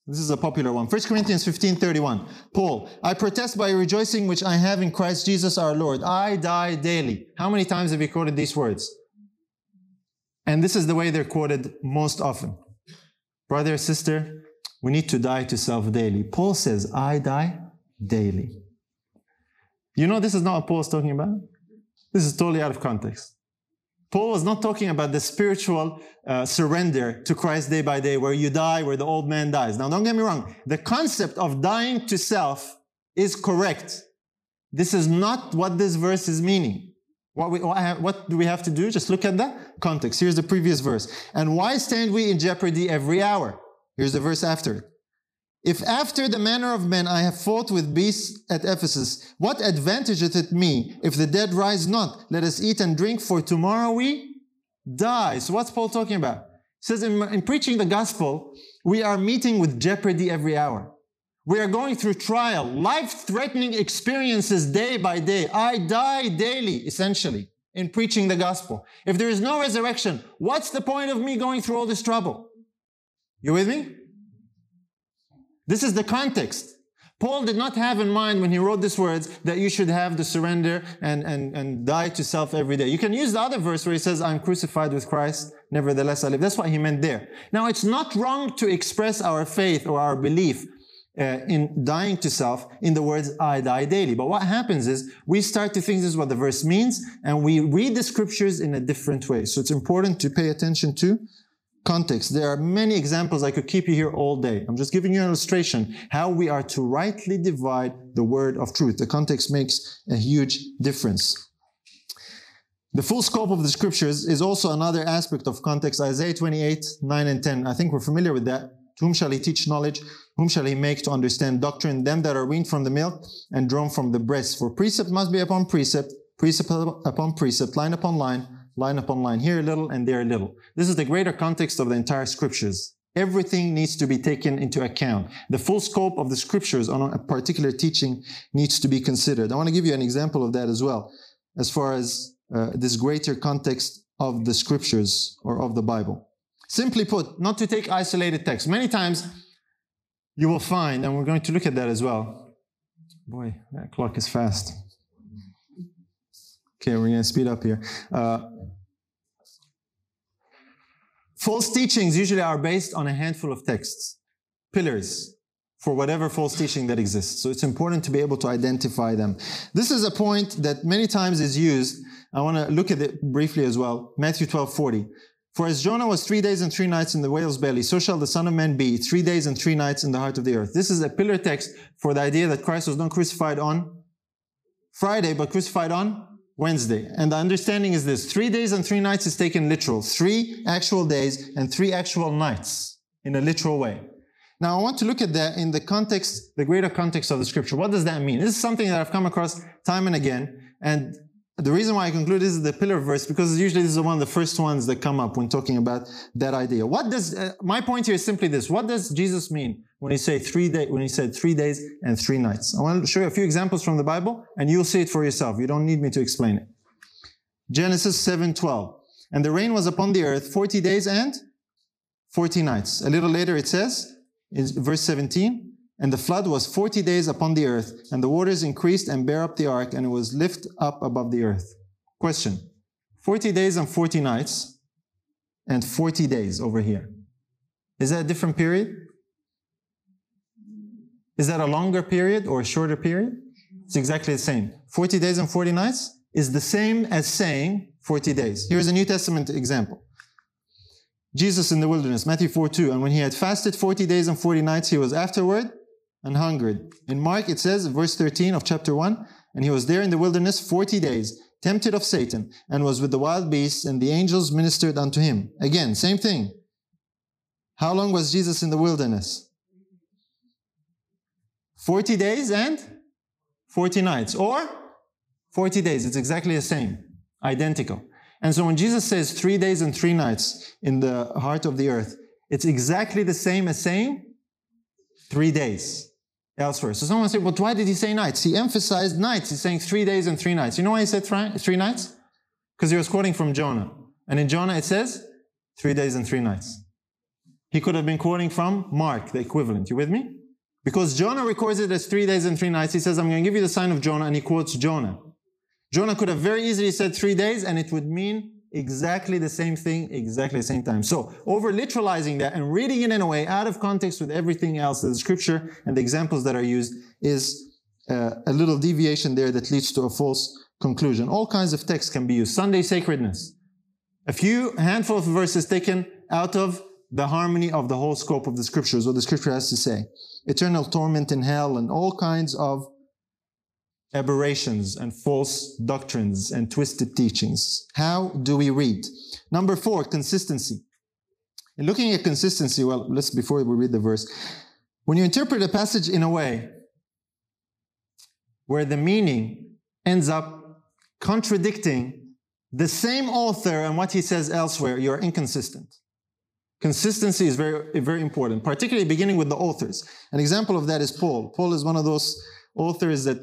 This is a popular one. 1 Corinthians 15 31. Paul, I protest by rejoicing which I have in Christ Jesus our Lord. I die daily. How many times have you quoted these words? And this is the way they're quoted most often. Brother, sister, we need to die to self daily. Paul says, I die daily. You know, this is not what Paul's talking about. This is totally out of context. Paul was not talking about the spiritual uh, surrender to Christ day by day, where you die, where the old man dies. Now, don't get me wrong. The concept of dying to self is correct. This is not what this verse is meaning. What, we, what, do we have to do? Just look at the context. Here's the previous verse. And why stand we in jeopardy every hour? Here's the verse after it. If after the manner of men I have fought with beasts at Ephesus, what advantageth it me if the dead rise not? Let us eat and drink, for tomorrow we die. So what's Paul talking about? He says in, in preaching the gospel, we are meeting with jeopardy every hour. We are going through trial, life-threatening experiences day by day. I die daily, essentially, in preaching the gospel. If there is no resurrection, what's the point of me going through all this trouble? You with me? This is the context. Paul did not have in mind when he wrote these words that you should have the surrender and, and, and die to self every day. You can use the other verse where he says, I'm crucified with Christ, nevertheless I live. That's what he meant there. Now, it's not wrong to express our faith or our belief uh, in dying to self in the words, I die daily. But what happens is we start to think this is what the verse means and we read the scriptures in a different way. So it's important to pay attention to context. There are many examples. I could keep you here all day. I'm just giving you an illustration how we are to rightly divide the word of truth. The context makes a huge difference. The full scope of the scriptures is also another aspect of context. Isaiah 28, 9 and 10. I think we're familiar with that. To whom shall he teach knowledge? Whom shall he make to understand doctrine? Them that are weaned from the milk and drawn from the breast. For precept must be upon precept, precept upon precept, line upon line, line upon line, here a little and there a little. This is the greater context of the entire scriptures. Everything needs to be taken into account. The full scope of the scriptures on a particular teaching needs to be considered. I want to give you an example of that as well, as far as uh, this greater context of the scriptures or of the Bible. Simply put, not to take isolated texts. Many times you will find, and we're going to look at that as well. Boy, that clock is fast. Okay, we're going to speed up here. Uh, false teachings usually are based on a handful of texts, pillars for whatever false teaching that exists. So it's important to be able to identify them. This is a point that many times is used. I want to look at it briefly as well. Matthew 12, 40. For as Jonah was three days and three nights in the whale's belly, so shall the Son of Man be three days and three nights in the heart of the earth. This is a pillar text for the idea that Christ was not crucified on Friday, but crucified on Wednesday. And the understanding is this three days and three nights is taken literal. Three actual days and three actual nights in a literal way. Now, I want to look at that in the context, the greater context of the scripture. What does that mean? This is something that I've come across time and again. And the reason why I conclude this is the pillar verse because usually this is one of the first ones that come up when talking about that idea. What does uh, my point here is simply this? What does Jesus mean when he say three day when he said three days and three nights? I want to show you a few examples from the Bible, and you'll see it for yourself. You don't need me to explain it. Genesis seven twelve, and the rain was upon the earth forty days and forty nights. A little later it says in verse seventeen, and the flood was 40 days upon the earth, and the waters increased and bare up the ark, and it was lifted up above the earth. Question 40 days and 40 nights, and 40 days over here. Is that a different period? Is that a longer period or a shorter period? It's exactly the same. 40 days and 40 nights is the same as saying 40 days. Here's a New Testament example. Jesus in the wilderness, Matthew 4 2. And when he had fasted 40 days and 40 nights, he was afterward and hungered. In Mark, it says, verse 13 of chapter 1, and he was there in the wilderness 40 days, tempted of Satan, and was with the wild beasts, and the angels ministered unto him. Again, same thing. How long was Jesus in the wilderness? 40 days and 40 nights, or 40 days. It's exactly the same, identical. And so when Jesus says three days and three nights in the heart of the earth, it's exactly the same as saying three days elsewhere. So someone said, but why did he say nights? He emphasized nights. He's saying three days and three nights. You know why he said three nights? Because he was quoting from Jonah. And in Jonah it says three days and three nights. He could have been quoting from Mark, the equivalent. You with me? Because Jonah records it as three days and three nights. He says, I'm going to give you the sign of Jonah, and he quotes Jonah. Jonah could have very easily said three days, and it would mean exactly the same thing, exactly the same time. So, over literalizing that and reading it in a way out of context with everything else, the scripture and the examples that are used is uh, a little deviation there that leads to a false conclusion. All kinds of texts can be used. Sunday sacredness. A few handful of verses taken out of the harmony of the whole scope of the scriptures, what the scripture has to say. Eternal torment in hell and all kinds of aberrations and false doctrines and twisted teachings. How do we read? Number four, consistency. In looking at consistency, well, let's before we read the verse, when you interpret a passage in a way where the meaning ends up contradicting the same author and what he says elsewhere, you're inconsistent. Consistency is very, very important, particularly beginning with the authors. An example of that is Paul. Paul is one of those authors that,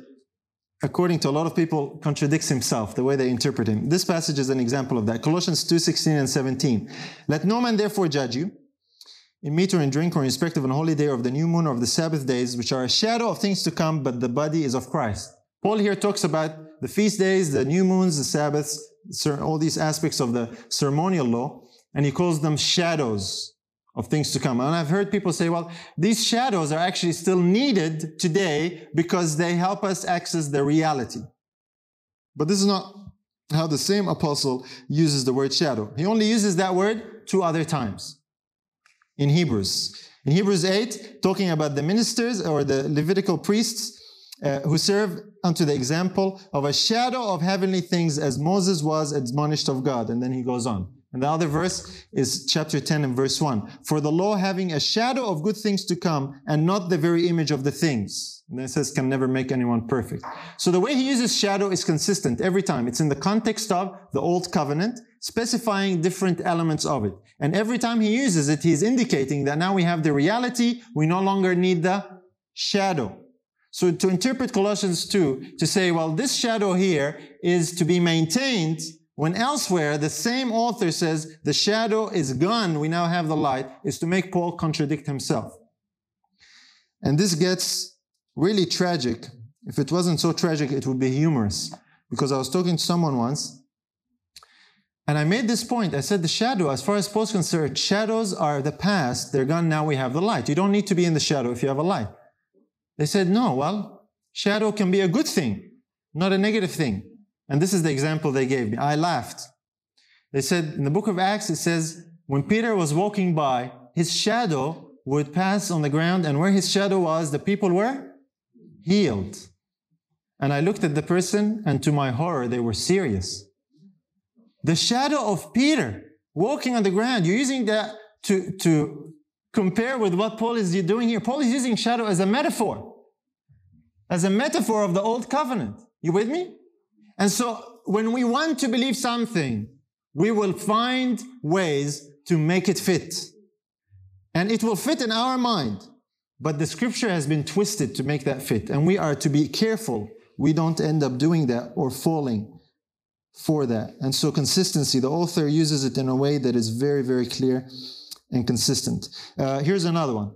according to a lot of people, contradicts himself, the way they interpret him. This passage is an example of that. Colossians 2 16 and 17. Let no man therefore judge you in meat or in drink or in respect of an holy day or of the new moon or of the Sabbath days, which are a shadow of things to come, but the body is of Christ. Paul here talks about the feast days, the new moons, the Sabbaths, all these aspects of the ceremonial law, and he calls them shadows of things to come. And I've heard people say, well, these shadows are actually still needed today because they help us access the reality. But this is not how the same apostle uses the word shadow. He only uses that word two other times in Hebrews. In Hebrews 8, talking about the ministers or the Levitical priests uh, who serve unto the example of a shadow of heavenly things as Moses was admonished of God. And then he goes on. And the other verse is chapter 10 and verse 1. For the law having a shadow of good things to come and not the very image of the things. And then it says can never make anyone perfect. So the way he uses shadow is consistent every time. It's in the context of the old covenant, specifying different elements of it. And every time he uses it, he's indicating that now we have the reality. We no longer need the shadow. So to interpret Colossians 2, to say, well, this shadow here is to be maintained when elsewhere, the same author says the shadow is gone, we now have the light, is to make Paul contradict himself. And this gets really tragic. If it wasn't so tragic, it would be humorous. Because I was talking to someone once, and I made this point. I said the shadow, as far as Paul's concerned, shadows are the past, they're gone, now we have the light. You don't need to be in the shadow if you have a light. They said, no, well, shadow can be a good thing, not a negative thing. And this is the example they gave me. I laughed. They said in the book of Acts, it says, when Peter was walking by, his shadow would pass on the ground, and where his shadow was, the people were healed. And I looked at the person, and to my horror, they were serious. The shadow of Peter walking on the ground, you're using that to, to compare with what Paul is doing here. Paul is using shadow as a metaphor, as a metaphor of the old covenant. You with me? And so when we want to believe something, we will find ways to make it fit. And it will fit in our mind. But the scripture has been twisted to make that fit. And we are to be careful we don't end up doing that or falling for that. And so consistency, the author uses it in a way that is very, very clear and consistent. Uh, here's another one.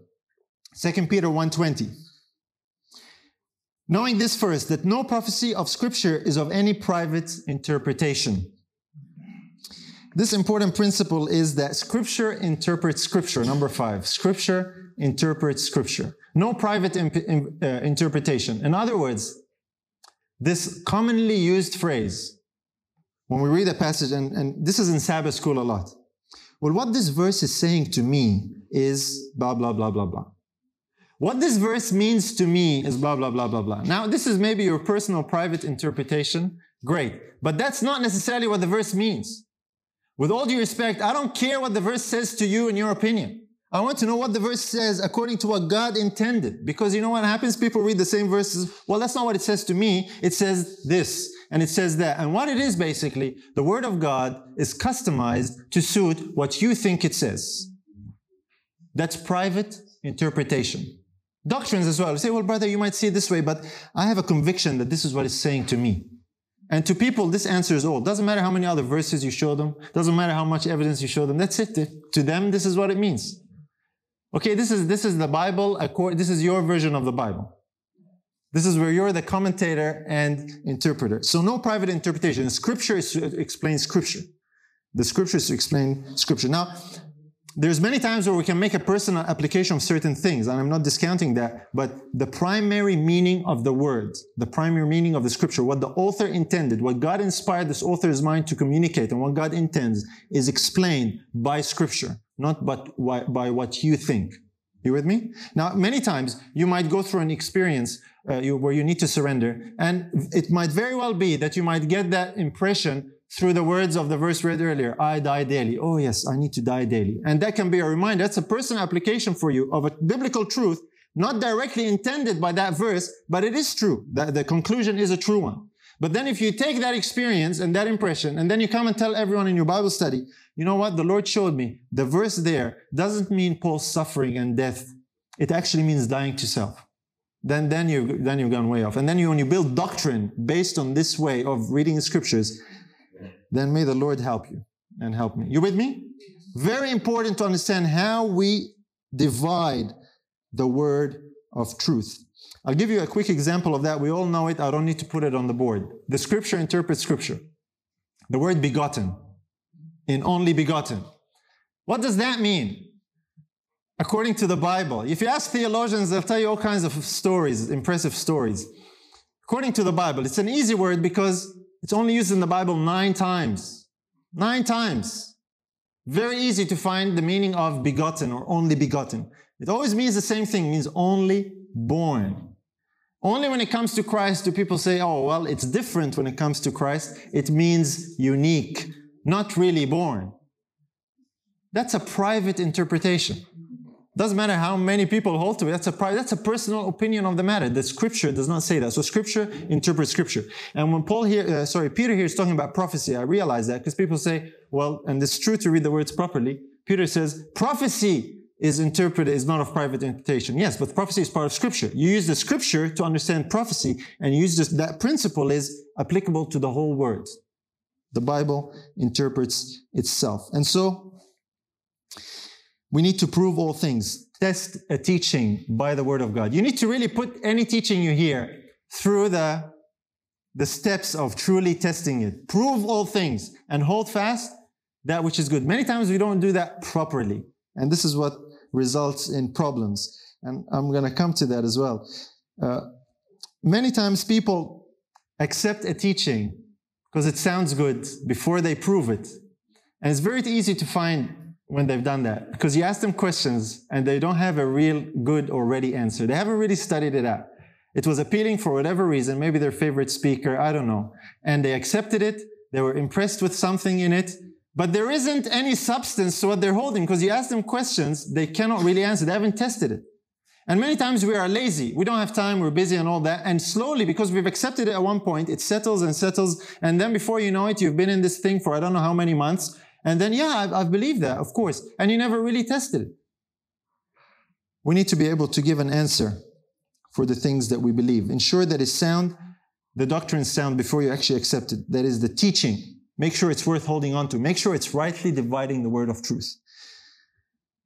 2 Peter 120. Knowing this first, that no prophecy of Scripture is of any private interpretation. This important principle is that Scripture interprets Scripture. Number five, Scripture interprets Scripture. No private imp- uh, interpretation. In other words, this commonly used phrase, when we read a passage, and, and this is in Sabbath school a lot. Well, what this verse is saying to me is blah, blah, blah, blah, blah. What this verse means to me is blah, blah, blah, blah, blah. Now, this is maybe your personal private interpretation. Great. But that's not necessarily what the verse means. With all due respect, I don't care what the verse says to you in your opinion. I want to know what the verse says according to what God intended. Because you know what happens? People read the same verses. Well, that's not what it says to me. It says this and it says that. And what it is basically, the word of God is customized to suit what you think it says. That's private interpretation. Doctrines as well. You say, well, brother, you might see it this way, but I have a conviction that this is what it's saying to me. And to people, this answer is all. Doesn't matter how many other verses you show them. Doesn't matter how much evidence you show them. That's it. To them, this is what it means. Okay, this is, this is the Bible. This is your version of the Bible. This is where you're the commentator and interpreter. So no private interpretation. Scripture is to explain Scripture. The Scripture is to explain Scripture. Now, there's many times where we can make a personal application of certain things, and I'm not discounting that, but the primary meaning of the word, the primary meaning of the scripture, what the author intended, what God inspired this author's mind to communicate, and what God intends is explained by scripture, not but by what you think. You with me? Now, many times you might go through an experience uh, you, where you need to surrender, and it might very well be that you might get that impression through the words of the verse read earlier I die daily. Oh, yes, I need to die daily. And that can be a reminder. That's a personal application for you of a biblical truth, not directly intended by that verse, but it is true. The, the conclusion is a true one. But then if you take that experience and that impression, and then you come and tell everyone in your Bible study, you know what? The Lord showed me the verse there doesn't mean Paul's suffering and death. It actually means dying to self. Then, then you've, then you've gone way off. And then you, when you build doctrine based on this way of reading the scriptures, then may the Lord help you and help me. You with me? Very important to understand how we divide the word of truth. I'll give you a quick example of that. We all know it. I don't need to put it on the board. The scripture interprets scripture. The word begotten in only begotten. What does that mean? According to the Bible. If you ask theologians, they'll tell you all kinds of stories, impressive stories. According to the Bible, it's an easy word because it's only used in the Bible nine times. Nine times. Very easy to find the meaning of begotten or only begotten. It always means the same thing, means only born. Only when it comes to Christ do people say, oh, well, it's different when it comes to Christ. It means unique, not really born. That's a private interpretation. Doesn't matter how many people hold to it. That's a that's a personal opinion of the matter. The scripture does not say that. So scripture interprets scripture. And when Paul here, uh, sorry, Peter here is talking about prophecy, I realize that because people say, well, and it's true to read the words properly. Peter says prophecy is interpreted is not of private interpretation. Yes, but prophecy is part of scripture. You use the scripture to understand prophecy, and use this, that principle is applicable to the whole word. The Bible interprets itself. And so we need to prove all things. Test a teaching by the word of God. You need to really put any teaching you hear through the, the steps of truly testing it. Prove all things and hold fast that which is good. Many times we don't do that properly. And this is what results in problems. And I'm going to come to that as well. Uh, many times people accept a teaching because it sounds good before they prove it. And it's very easy to find when they've done that because you ask them questions and they don't have a real good or ready answer. They haven't really studied it out. It was appealing for whatever reason, maybe their favorite speaker, I don't know. And they accepted it. They were impressed with something in it. But there isn't any substance to what they're holding because you ask them questions, they cannot really answer. They haven't tested it. And many times we are lazy. We don't have time. We're busy and all that. And slowly, because we've accepted it at one point, it settles and settles. And then before you know it, you've been in this thing for I don't know how many months. And then, yeah, I've, I've believed that, of course. And you never really tested it. We need to be able to give an answer for the things that we believe. Ensure that it's sound, the doctrine is sound before you actually accept it. That is the teaching. Make sure it's worth holding on to. Make sure it's rightly dividing the word of truth.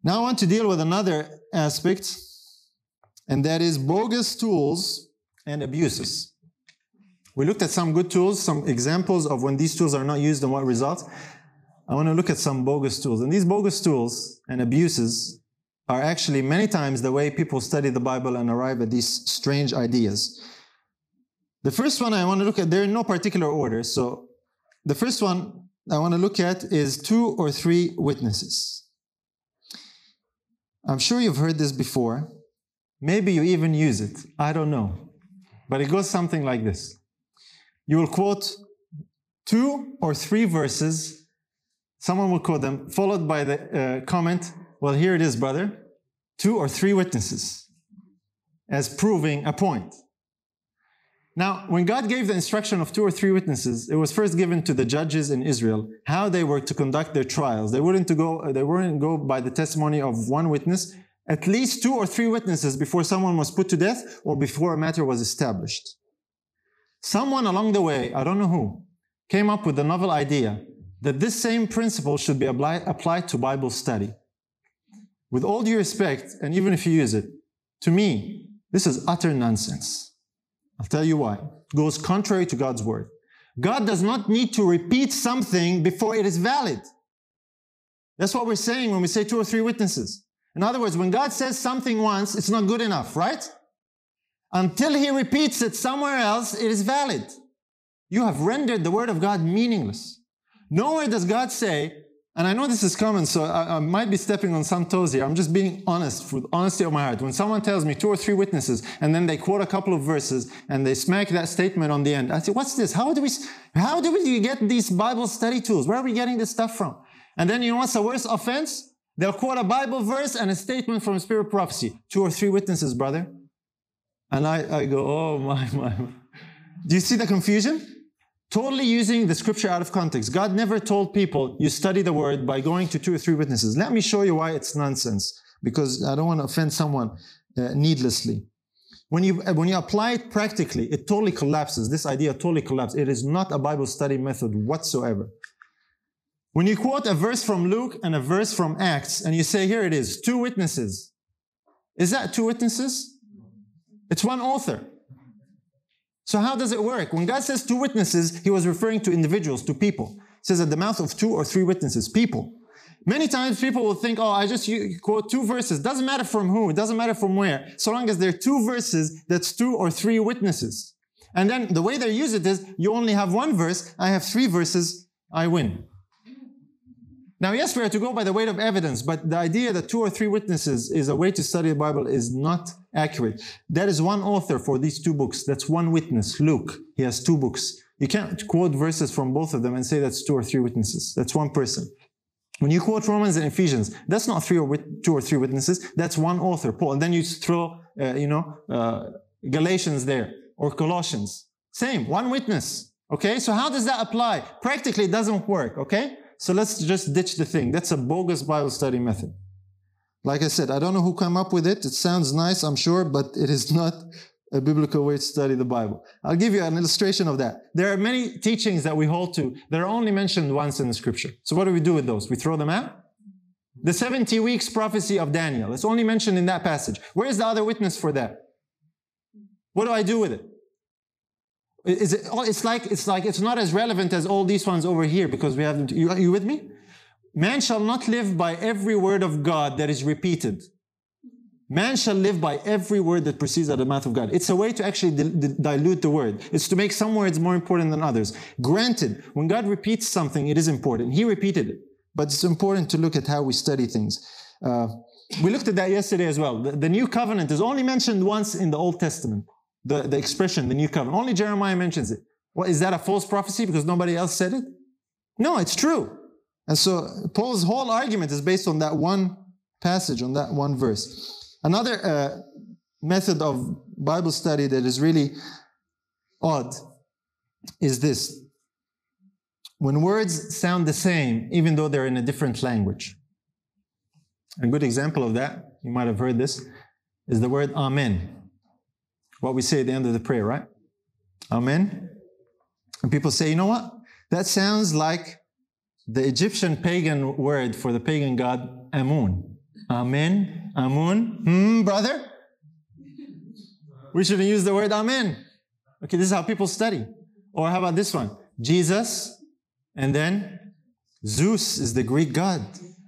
Now I want to deal with another aspect, and that is bogus tools and abuses. We looked at some good tools, some examples of when these tools are not used and what results. I want to look at some bogus tools. And these bogus tools and abuses are actually many times the way people study the Bible and arrive at these strange ideas. The first one I want to look at, they're in no particular order. So the first one I want to look at is two or three witnesses. I'm sure you've heard this before. Maybe you even use it. I don't know. But it goes something like this You will quote two or three verses Someone will quote them, followed by the uh, comment, Well, here it is, brother. Two or three witnesses as proving a point. Now, when God gave the instruction of two or three witnesses, it was first given to the judges in Israel how they were to conduct their trials. They wouldn't to go, they wouldn't go by the testimony of one witness, at least two or three witnesses before someone was put to death or before a matter was established. Someone along the way, I don't know who, came up with the novel idea that this same principle should be applied to Bible study. With all due respect, and even if you use it, to me, this is utter nonsense. I'll tell you why. It goes contrary to God's word. God does not need to repeat something before it is valid. That's what we're saying when we say two or three witnesses. In other words, when God says something once, it's not good enough, right? Until he repeats it somewhere else, it is valid. You have rendered the word of God meaningless. Nowhere does God say, and I know this is common, so I, I, might be stepping on some toes here. I'm just being honest, with honesty of my heart. When someone tells me two or three witnesses, and then they quote a couple of verses, and they smack that statement on the end, I say, "What's this? How do we? How do we get these Bible study tools? Where are we getting this stuff from?" And then you know what's the worst offense? They'll quote a Bible verse and a statement from Spirit prophecy. Two or three witnesses, brother. And I, I go, "Oh (laughs) my my." Do you see the confusion? Totally using the scripture out of context. God never told people you study the word by going to two or three witnesses. Let me show you why it's nonsense because I don't want to offend someone uh, needlessly. When you, when you apply it practically, it totally collapses. This idea totally collapses. It is not a Bible study method whatsoever. When you quote a verse from Luke and a verse from Acts and you say, here it is, two witnesses. Is that two witnesses? It's one author. So how does it work? When God says two witnesses, he was referring to individuals, to people. He says at the mouth of two or three witnesses, people. Many times people will think, oh, I just quote two verses. Doesn't matter from who, it doesn't matter from where. So long as there are two verses, that's two or three witnesses. And then the way they use it is, you only have one verse, I have three verses, I win. Now, yes, we are to go by the weight of evidence, but the idea that two or three witnesses is a way to study the Bible is not accurate. There is one author for these two books. That's one witness, Luke. He has two books. You can't quote verses from both of them and say that's two or three witnesses. That's one person. When you quote Romans and Ephesians, that's not three or wit- two or three witnesses. That's one author, Paul. And then you throw, uh, you know, uh, Galatians there or Colossians. Same, one witness. Okay, so how does that apply? Practically, it doesn't work. Okay, so let's just ditch the thing. That's a bogus Bible study method. Like I said, I don't know who came up with it. It sounds nice, I'm sure, but it is (laughs) not a biblical way to study the Bible. I'll give you an illustration of that. There are many teachings that we hold to that are only mentioned once in the scripture. So what do we do with those? We throw them out? The 70 weeks prophecy of Daniel. It's only mentioned in that passage. Where's the other witness for that? What do I do with it? Is it, oh, it's like it's like it's not as relevant as all these ones over here because we have. You, you with me? Man shall not live by every word of God that is repeated. Man shall live by every word that proceeds out of the mouth of God. It's a way to actually dilute the word. It's to make some words more important than others. Granted, when God repeats something, it is important. He repeated it. But it's important to look at how we study things. Uh, we looked at that yesterday as well. The, the new covenant is only mentioned once in the Old Testament the, the expression, the new covenant. Only Jeremiah mentions it. What, is that a false prophecy because nobody else said it? No, it's true. And so Paul's whole argument is based on that one passage, on that one verse. Another uh, method of Bible study that is really odd is this. When words sound the same, even though they're in a different language. A good example of that, you might have heard this, is the word Amen what we say at the end of the prayer, right? Amen. And people say, you know what? That sounds like the Egyptian pagan word for the pagan god Amun. Amen. Amun. Hmm, brother? We shouldn't use the word Amen. Okay, this is how people study. Or how about this one? Jesus, and then Zeus is the Greek god.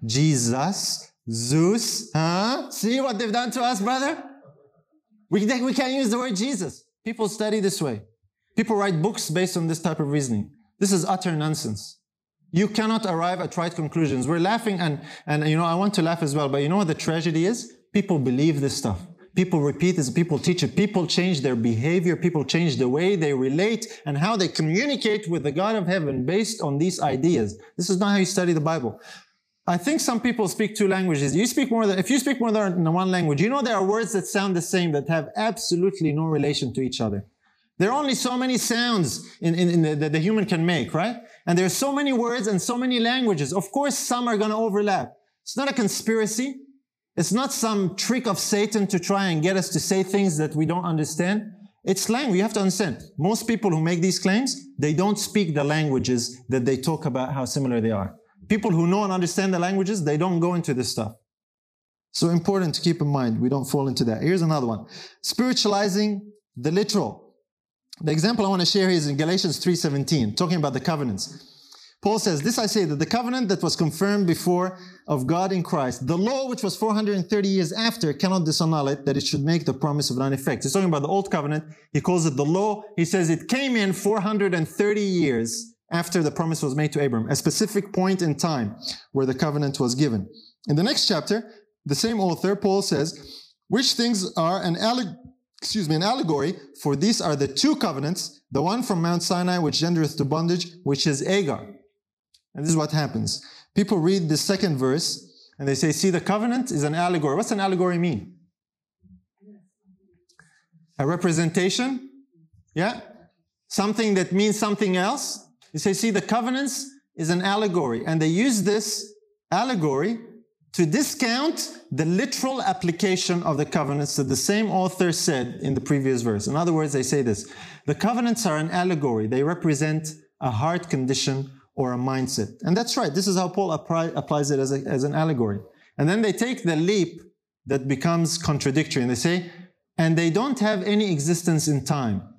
Jesus, Zeus, huh? See what they've done to us, brother? We, we can't use the word Jesus. People study this way. People write books based on this type of reasoning. This is utter nonsense. You cannot arrive at right conclusions. We're laughing and, and you know, I want to laugh as well, but you know what the tragedy is? People believe this stuff. People repeat this, people teach it, people change their behavior, people change the way they relate and how they communicate with the God of heaven based on these ideas. This is not how you study the Bible. I think some people speak two languages. You speak more than, if you speak more than one language, you know there are words that sound the same that have absolutely no relation to each other. There are only so many sounds in, in, in the, that the human can make, right? And there are so many words and so many languages. Of course, some are going to overlap. It's not a conspiracy. It's not some trick of Satan to try and get us to say things that we don't understand. It's language. You have to understand. Most people who make these claims, they don't speak the languages that they talk about how similar they are people who know and understand the languages, they don't go into this stuff. So important to keep in mind. We don't fall into that. Here's another one. Spiritualizing the literal. The example I want to share here is in Galatians 3.17, talking about the covenants. Paul says, This I say, that the covenant that was confirmed before of God in Christ, the law which was 430 years after, cannot disannul it, that it should make the promise of none effect. He's talking about the old covenant. He calls it the law. He says it came in 430 years after the promise was made to Abram, a specific point in time where the covenant was given. In the next chapter, the same author, Paul says, which things are an alleg- excuse me, an allegory, for these are the two covenants, the one from Mount Sinai which gendereth to bondage, which is Agar. And this is what happens. People read the second verse and they say, see, the covenant is an allegory. What's an allegory mean? A representation? Yeah? Something that means something else? You say, see, the covenants is an allegory. And they use this allegory to discount the literal application of the covenants that the same author said in the previous verse. In other words, they say this the covenants are an allegory, they represent a heart condition or a mindset. And that's right, this is how Paul apply, applies it as, a, as an allegory. And then they take the leap that becomes contradictory and they say, and they don't have any existence in time.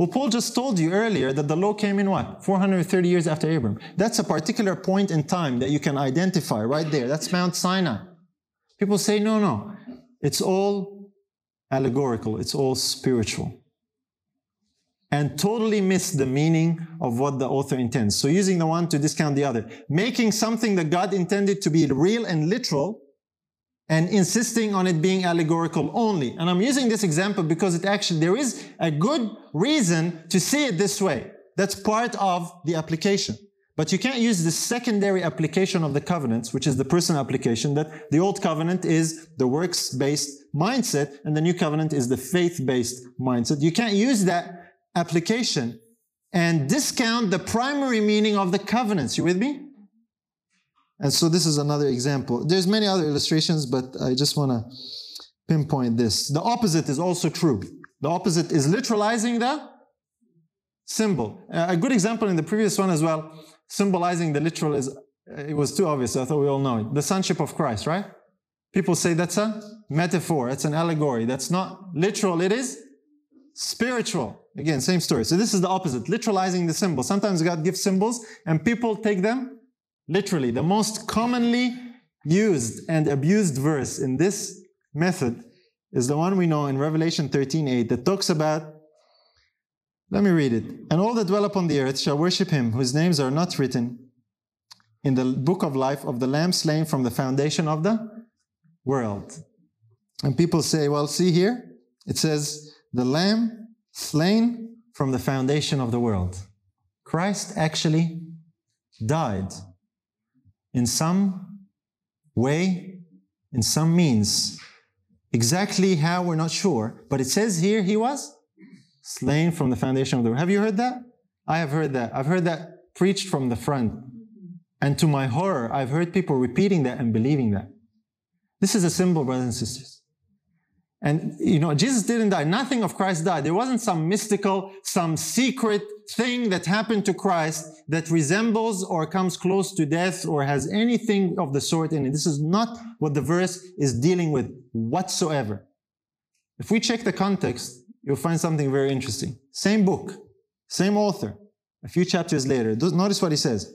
Well, Paul just told you earlier that the law came in what? 430 years after Abram. That's a particular point in time that you can identify right there. That's Mount Sinai. People say, no, no. It's all allegorical, it's all spiritual. And totally miss the meaning of what the author intends. So, using the one to discount the other. Making something that God intended to be real and literal and insisting on it being allegorical only. And I'm using this example because it actually, there is a good reason to see it this way. That's part of the application. But you can't use the secondary application of the covenants, which is the personal application, that the old covenant is the works-based mindset and the new covenant is the faith-based mindset. You can't use that application and discount the primary meaning of the covenants. You with me? And so this is another example. There's many other illustrations, but I just want to pinpoint this. The opposite is also true. The opposite is literalizing the symbol. A good example in the previous one as well, symbolizing the literal is, it was too obvious, I thought we all know it. The sonship of Christ, right? People say that's a metaphor, it's an allegory. That's not literal, it is spiritual. Again, same story. So this is the opposite, literalizing the symbol. Sometimes God gives symbols and people take them Literally, the most commonly used and abused verse in this method is the one we know in Revelation 13:8 that talks about let me read it. And all that dwell upon the earth shall worship him, whose names are not written in the book of life of the Lamb slain from the foundation of the world. And people say, well, see here, it says, the Lamb slain from the foundation of the world. Christ actually died in some way, in some means. Exactly how, we're not sure. But it says here he was slain from the foundation of the world. Have you heard that? I have heard that. I've heard that preached from the front. And to my horror, I've heard people repeating that and believing that. This is a symbol, brothers and sisters. And, you know, Jesus didn't die. Nothing of Christ died. There wasn't some mystical, some secret thing that happened to Christ that resembles or comes close to death or has anything of the sort in it. This is not what the verse is dealing with whatsoever. If we check the context, you'll find something very interesting. Same book, same author, a few chapters later. Notice what he says.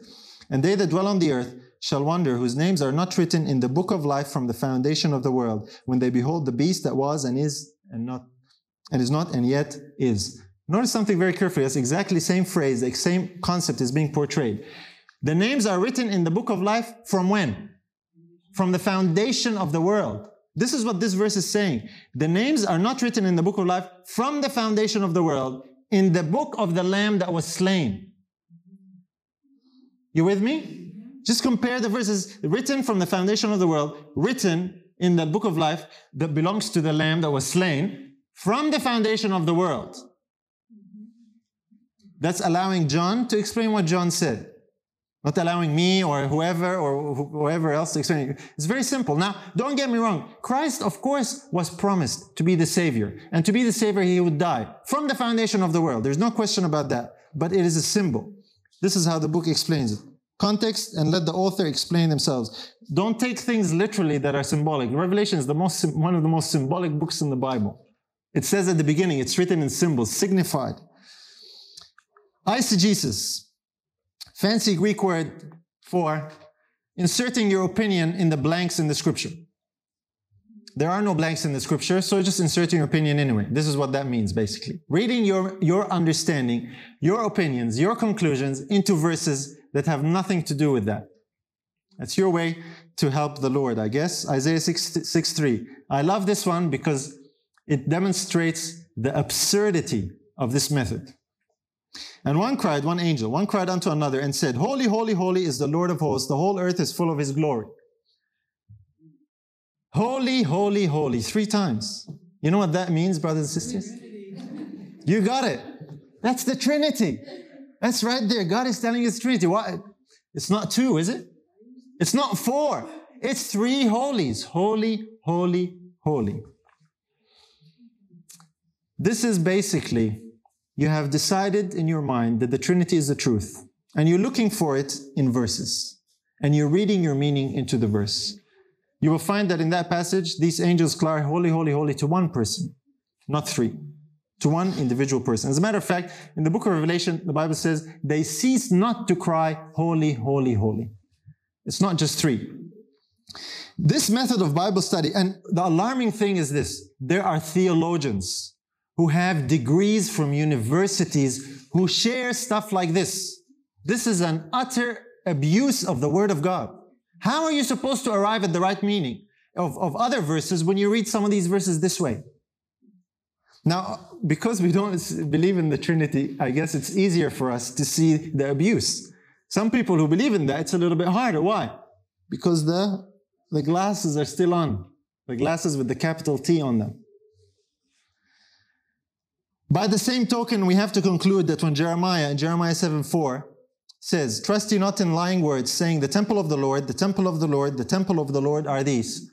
And they that dwell on the earth shall wonder, whose names are not written in the book of life from the foundation of the world, when they behold the beast that was and is and not, and is not and yet is. Notice something very carefully. That's exactly the same phrase, the same concept is being portrayed. The names are written in the book of life from when? From the foundation of the world. This is what this verse is saying. The names are not written in the book of life from the foundation of the world, in the book of the Lamb that was slain. You with me? Just compare the verses written from the foundation of the world, written in the book of life that belongs to the Lamb that was slain from the foundation of the world. That's allowing John to explain what John said. Not allowing me or whoever or whoever else to explain. It's very simple. Now, don't get me wrong. Christ, of course, was promised to be the Savior. And to be the Savior, He would die from the foundation of the world. There's no question about that. But it is a symbol. This is how the book explains it context and let the author explain themselves. Don't take things literally that are symbolic. Revelation is the most, one of the most symbolic books in the Bible. It says at the beginning, it's written in symbols, signified. Eisegesis, fancy Greek word for inserting your opinion in the blanks in the scripture. there are no blanks in the scripture, so just insert your opinion anyway. This is what that means, basically. Reading your, your understanding, your opinions, your conclusions into verses that have nothing to do with that. That's your way to help the Lord, I guess. Isaiah 6, 6 3. I love this one because it demonstrates the absurdity of this method. And one cried, one angel, one cried unto another and said, Holy, holy, holy is the Lord of hosts. The whole earth is full of his glory. Holy, holy, holy, three times. You know what that means, brothers and sisters? You got it. That's the Trinity. That's right there. God is telling us Trinity. Why? It's not two, is it? It's not four. It's three holies. Holy, holy, holy. This is basically, you have decided in your mind that the Trinity is the truth, and you're looking for it in verses, and you're reading your meaning into the verse. You will find that in that passage, these angels cry, Holy, holy, holy to one person, not three, to one individual person. As a matter of fact, in the book of Revelation, the Bible says, they cease not to cry, Holy, holy, holy. It's not just three. This method of Bible study, and the alarming thing is this there are theologians who have degrees from universities who share stuff like this. This is an utter abuse of the Word of God. How are you supposed to arrive at the right meaning of, of other verses when you read some of these verses this way? Now, because we don't believe in the Trinity, I guess it's easier for us to see the abuse. Some people who believe in that, it's a little bit harder. Why? Because the, the glasses are still on. The glasses with the capital T on them. By the same token, we have to conclude that when Jeremiah in Jeremiah 7 4 says, Trust ye not in lying words, saying, The temple of the Lord, the temple of the Lord, the temple of the Lord are these.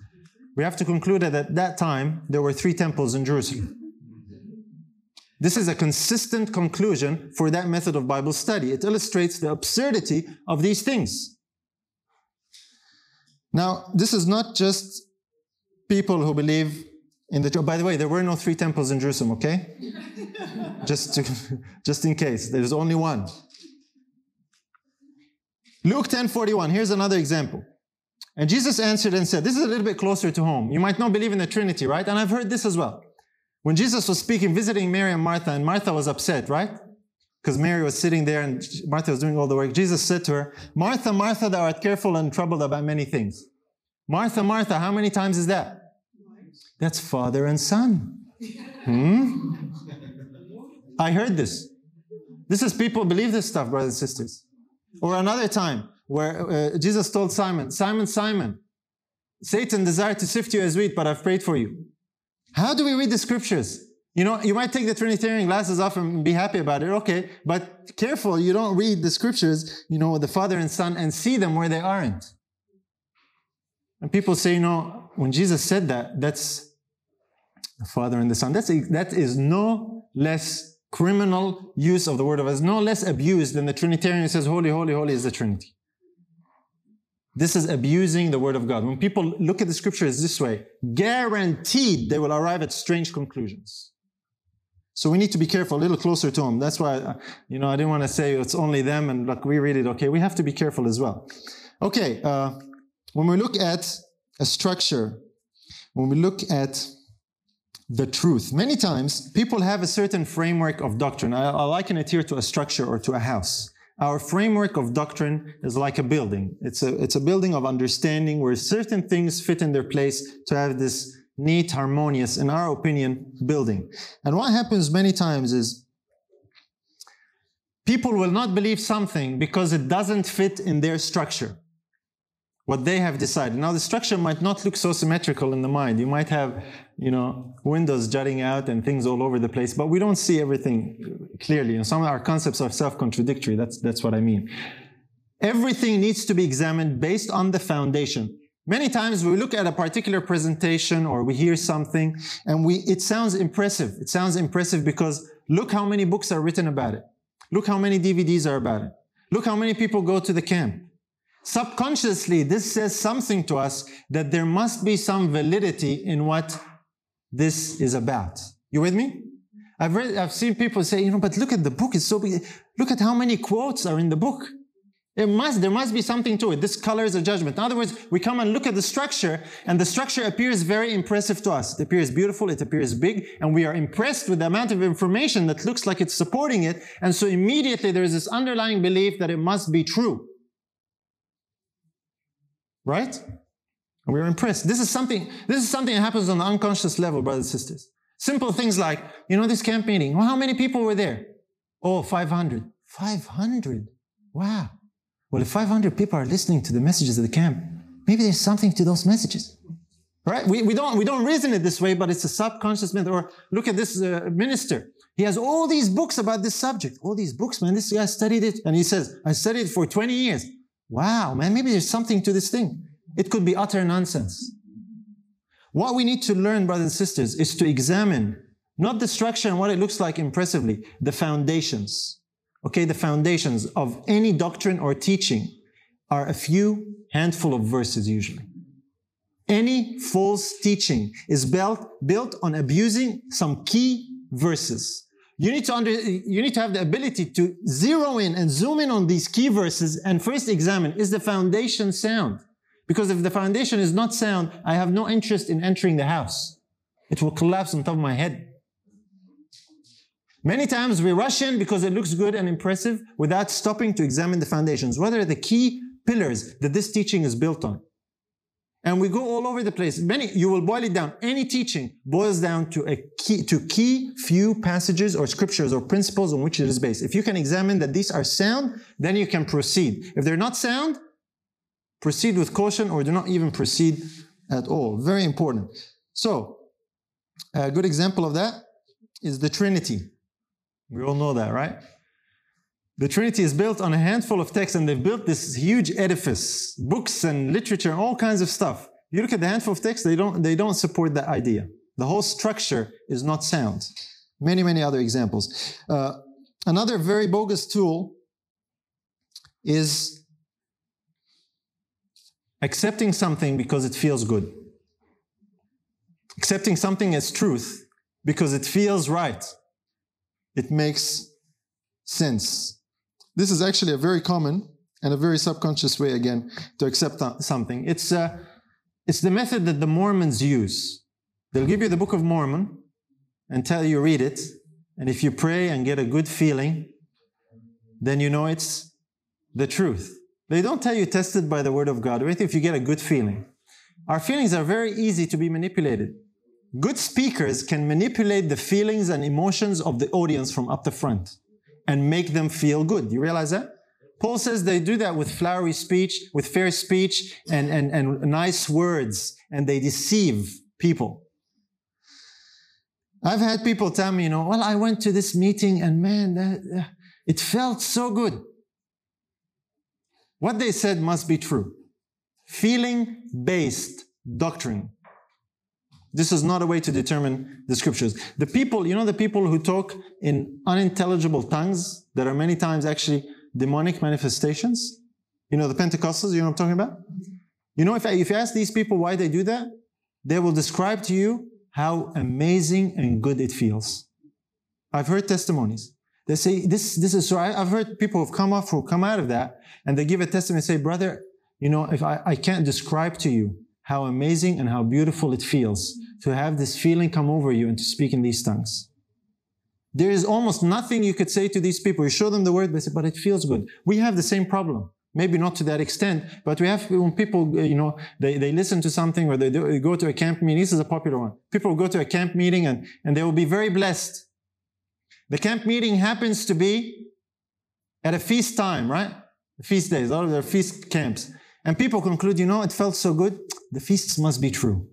We have to conclude that at that time there were three temples in Jerusalem. This is a consistent conclusion for that method of Bible study. It illustrates the absurdity of these things. Now, this is not just people who believe in the. Oh, by the way, there were no three temples in Jerusalem. Okay, (laughs) just to, (laughs) just in case, there's only one. Luke 10:41. Here's another example. And Jesus answered and said, This is a little bit closer to home. You might not believe in the Trinity, right? And I've heard this as well. When Jesus was speaking, visiting Mary and Martha, and Martha was upset, right? Because Mary was sitting there and Martha was doing all the work. Jesus said to her, Martha, Martha, thou art careful and troubled about many things. Martha, Martha, how many times is that? That's father and son. Hmm? I heard this. This is people believe this stuff, brothers and sisters. Or another time where uh, Jesus told Simon, Simon, Simon, Satan desired to sift you as wheat, but I've prayed for you. How do we read the scriptures? You know, you might take the Trinitarian glasses off and be happy about it, okay, but careful, you don't read the scriptures, you know, the Father and Son and see them where they aren't. And people say, you know, when Jesus said that, that's the Father and the Son. That's a, that is no less criminal use of the word of God, no less abused than the Trinitarian says, Holy, holy, holy is the Trinity. This is abusing the word of God. When people look at the scriptures this way, guaranteed they will arrive at strange conclusions. So we need to be careful, a little closer to them. That's why, you know, I didn't want to say it's only them and like we read it. Okay, we have to be careful as well. Okay, uh, when we look at a structure, when we look at the truth, many times people have a certain framework of doctrine. I, I liken it here to a structure or to a house. Our framework of doctrine is like a building. It's a, it's a building of understanding where certain things fit in their place to have this neat, harmonious, in our opinion, building. And what happens many times is people will not believe something because it doesn't fit in their structure what they have decided. Now, the structure might not look so symmetrical in the mind. You might have, you know, windows jutting out and things all over the place, but we don't see everything clearly. And some of our concepts are self-contradictory. That's, that's what I mean. Everything needs to be examined based on the foundation. Many times we look at a particular presentation or we hear something and we, it sounds impressive. It sounds impressive because look how many books are written about it. Look how many DVDs are about it. Look how many people go to the camp. Subconsciously, this says something to us that there must be some validity in what this is about. You with me? I've read, I've seen people say, you know, but look at the book, it's so big. Look at how many quotes are in the book. It must, there must be something to it. This color is a judgment. In other words, we come and look at the structure, and the structure appears very impressive to us. It appears beautiful, it appears big, and we are impressed with the amount of information that looks like it's supporting it. And so immediately there is this underlying belief that it must be true. Right? And we're impressed. This is something, this is something that happens on the unconscious level, brothers and sisters. Simple things like, you know, this camp meeting. Well, how many people were there? Oh, 500. 500. Wow. Well, if 500 people are listening to the messages of the camp, maybe there's something to those messages. Right? We, we, don't, we don't reason it this way, but it's a subconscious method. Or look at this uh, minister. He has all these books about this subject. All these books, man. This guy studied it. And he says, I studied it for 20 years. Wow, man, maybe there's something to this thing. It could be utter nonsense. What we need to learn, brothers and sisters, is to examine not the structure and what it looks like impressively, the foundations okay, the foundations of any doctrine or teaching are a few handful of verses usually. Any false teaching is built, built on abusing some key verses. You need, to under, you need to have the ability to zero in and zoom in on these key verses and first examine, is the foundation sound? Because if the foundation is not sound, I have no interest in entering the house. It will collapse on top of my head. Many times we rush in because it looks good and impressive without stopping to examine the foundations. What are the key pillars that this teaching is built on? And we go all over the place. Many, you will boil it down. Any teaching boils down to a key, to key few passages or scriptures or principles on which it is based. If you can examine that these are sound, then you can proceed. If they're not sound, proceed with caution or do not even proceed at all. Very important. So, a good example of that is the Trinity. We all know that, right? The Trinity is built on a handful of texts, and they've built this huge edifice, books and literature, all kinds of stuff. You look at the handful of texts, they don't, they don't support that idea. The whole structure is not sound. Many, many other examples. Uh, another very bogus tool is accepting something because it feels good. Accepting something as truth because it feels right it makes sense. This is actually a very common and a very subconscious way, again, to accept something. It's, uh, it's the method that the Mormons use. They'll give you the Book of Mormon and tell you read it, and if you pray and get a good feeling, then you know it's the truth. They don't tell you tested by the Word of God, or if you get a good feeling. Our feelings are very easy to be manipulated. Good speakers can manipulate the feelings and emotions of the audience from up the front and make them feel good. You realize that? Paul says they do that with flowery speech, with fair speech, and, and, and nice words, and they deceive people. I've had people tell me, you know, well, I went to this meeting and man, that, uh, it felt so good. What they said must be true. Feeling based doctrine this is not a way to determine the scriptures. The people, you know, the people who talk in unintelligible tongues that are many times actually demonic manifestations. You know, the Pentecostals, you know what I'm talking about? You know, if, if you ask these people why they do that, they will describe to you how amazing and good it feels. I've heard testimonies. They say, this, this is so, I, have heard people who've come off, who come out of that, and they give a testimony and say, brother, you know, if I, I can't describe to you how amazing and how beautiful it feels to have this feeling come over you and to speak in these tongues. There is almost nothing you could say to these people. You show them the word, they say, but it feels good. We have the same problem. Maybe not to that extent, but we have, when people, uh, you know, they, they listen to something or they, do, they go to a camp meeting. This is a popular one. People go to a camp meeting and, and they will be very blessed. The camp meeting happens to be at a feast time, right? Feast days, all of their feast camps. And people conclude, you know, it felt so good, the feasts must be true.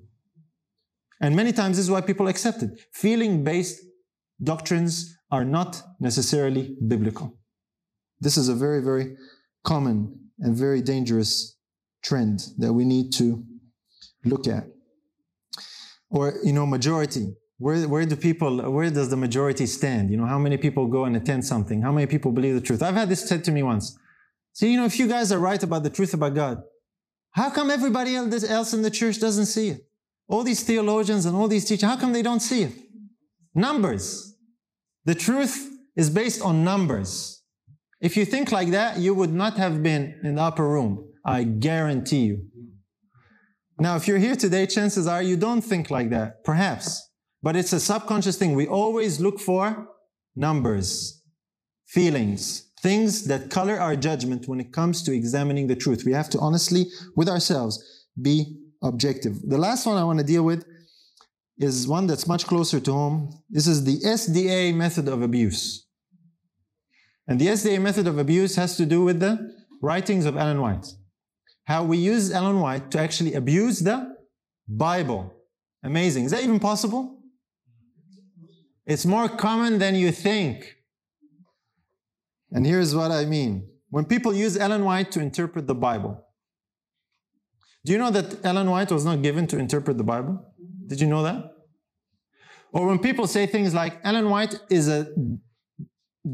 And many times this is why people accept it. Feeling based doctrines are not necessarily biblical. This is a very, very common and very dangerous trend that we need to look at. Or, you know, majority. Where, where do people, where does the majority stand? You know, how many people go and attend something? How many people believe the truth? I've had this said to me once. So, you know, if you guys are right about the truth about God, how come everybody else in the church doesn't see it? All these theologians and all these teachers, how come they don't see it? Numbers. The truth is based on numbers. If you think like that, you would not have been in the upper room. I guarantee you. Now, if you're here today, chances are you don't think like that. Perhaps. But it's a subconscious thing. We always look for numbers, feelings, things that color our judgment when it comes to examining the truth. We have to honestly, with ourselves, be objective. The last one I want to deal with is one that's much closer to home. This is the SDA method of abuse. And the SDA method of abuse has to do with the writings of Ellen White. How we use Ellen White to actually abuse the Bible. Amazing. Is that even possible? It's more common than you think. And here's what I mean. When people use Ellen White to interpret the Bible, do you know that Ellen White was not given to interpret the Bible? Did you know that? Or when people say things like Ellen White is a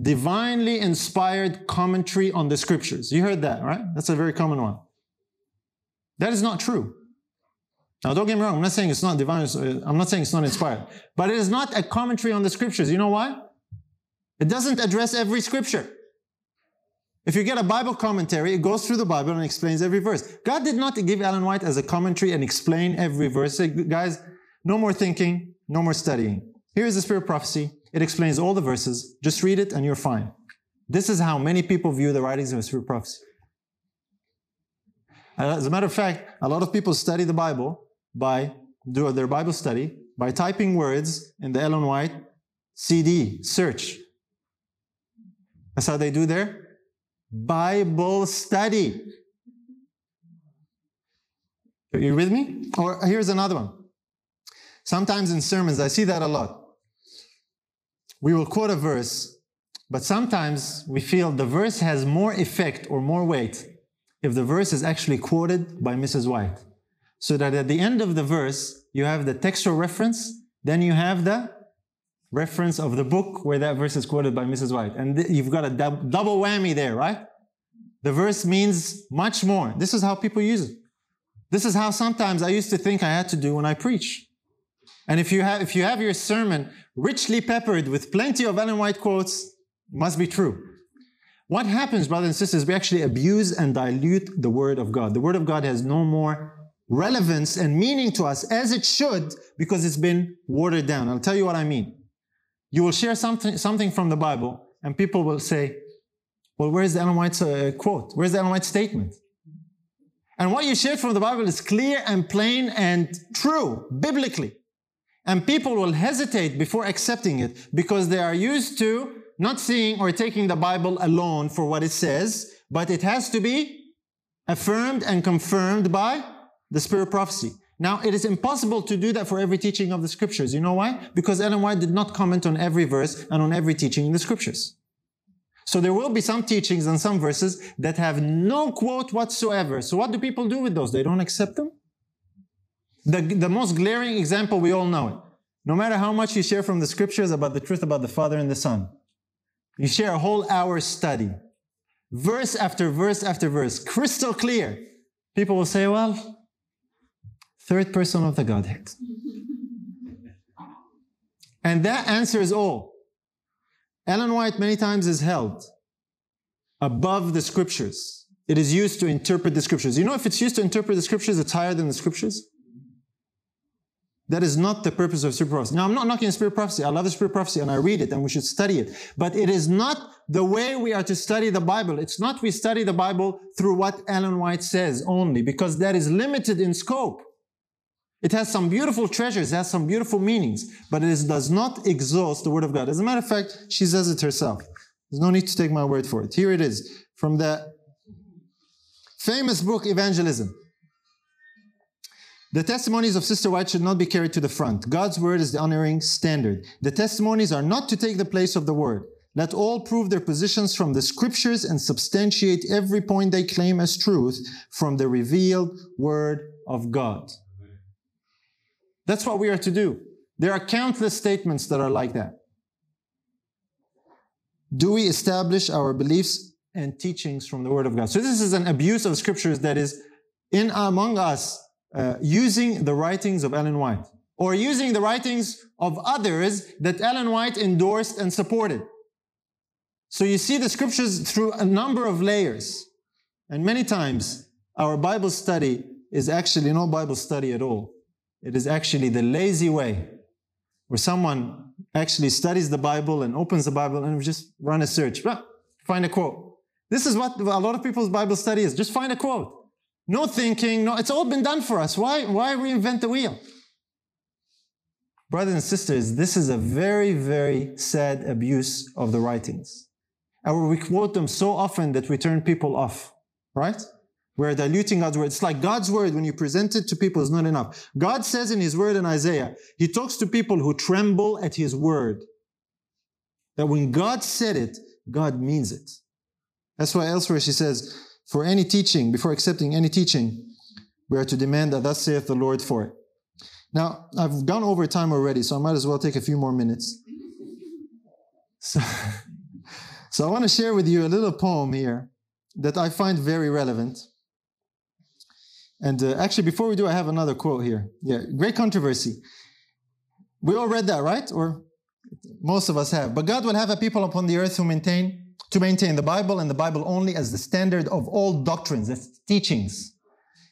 divinely inspired commentary on the scriptures. You heard that, right? That's a very common one. That is not true. Now, don't get me wrong. I'm not saying it's not divine. Uh, I'm not saying it's not inspired. But it is not a commentary on the scriptures. You know why? It doesn't address every scripture. If you get a Bible commentary, it goes through the Bible and explains every verse. God did not give Ellen White as a commentary and explain every verse. Say, guys, no more thinking, no more studying. Here is the spirit prophecy. It explains all the verses. Just read it and you're fine. This is how many people view the writings of the spirit prophecy. Uh, as a matter of fact, a lot of people study the Bible by do their Bible study by typing words in the Ellen White CD search. That's how they do their Bible study. Are you with me? Or here's another one. Sometimes in sermons, I see that a lot. We will quote a verse, but sometimes we feel the verse has more effect or more weight if the verse is actually quoted by Mrs. White. So that at the end of the verse, you have the textual reference, then you have the reference of the book where that verse is quoted by Mrs. White. And you've got a dub- double whammy there, right? The verse means much more. This is how people use it. This is how sometimes I used to think I had to do when I preach. And if you have, if you have your sermon richly peppered with plenty of Ellen White quotes, must be true. What happens, brothers and sisters, we actually abuse and dilute the Word of God. The Word of God has no more relevance and meaning to us as it should because it's been watered down. I'll tell you what I mean. You will share something, something from the Bible, and people will say, Well, where's the Ellen White's uh, quote? Where's the Ellen White statement? And what you shared from the Bible is clear and plain and true, biblically. And people will hesitate before accepting it because they are used to not seeing or taking the Bible alone for what it says, but it has to be affirmed and confirmed by the spirit prophecy. Now, it is impossible to do that for every teaching of the scriptures. You know why? Because Ellen White did not comment on every verse and on every teaching in the scriptures. So there will be some teachings and some verses that have no quote whatsoever. So what do people do with those? They don't accept them? The, the most glaring example, we all know it. No matter how much you share from the scriptures about the truth about the Father and the Son, you share a whole hour study, verse after verse after verse, crystal clear. People will say, well, third person of the Godhead. And that answers all. Ellen White many times is held above the scriptures. It is used to interpret the scriptures. You know, if it's used to interpret the scriptures, it's higher than the scriptures. That is not the purpose of spirit prophecy. Now, I'm not knocking spirit prophecy. I love the spirit prophecy and I read it and we should study it. But it is not the way we are to study the Bible. It's not we study the Bible through what Ellen White says only because that is limited in scope. It has some beautiful treasures, it has some beautiful meanings, but it does not exhaust the Word of God. As a matter of fact, she says it herself. There's no need to take my word for it. Here it is from the famous book Evangelism. The testimonies of Sister White should not be carried to the front. God's word is the honoring standard. The testimonies are not to take the place of the word. Let all prove their positions from the scriptures and substantiate every point they claim as truth from the revealed word of God. That's what we are to do. There are countless statements that are like that. Do we establish our beliefs and teachings from the Word of God? So this is an abuse of scriptures that is in among us uh, using the writings of Ellen White or using the writings of others that Ellen White endorsed and supported. So you see the scriptures through a number of layers. And many times our Bible study is actually no Bible study at all. It is actually the lazy way where someone actually studies the Bible and opens the Bible and just run a search. Find a quote. This is what a lot of people's Bible study is. Just find a quote. No thinking, no, it's all been done for us. Why, why reinvent the wheel? Brothers and sisters, this is a very, very sad abuse of the writings. And we quote them so often that we turn people off, right? We're diluting God's word. It's like God's word, when you present it to people, is not enough. God says in His word in Isaiah, He talks to people who tremble at His word. That when God said it, God means it. That's why elsewhere she says, for any teaching, before accepting any teaching, we are to demand that thus saith the Lord for it. Now, I've gone over time already, so I might as well take a few more minutes. So, (laughs) so I want to share with you a little poem here that I find very relevant. And uh, actually, before we do, I have another quote here. Yeah, great controversy. We all read that, right? Or most of us have. But God will have a people upon the earth who maintain to maintain the Bible and the Bible only as the standard of all doctrines, as teachings,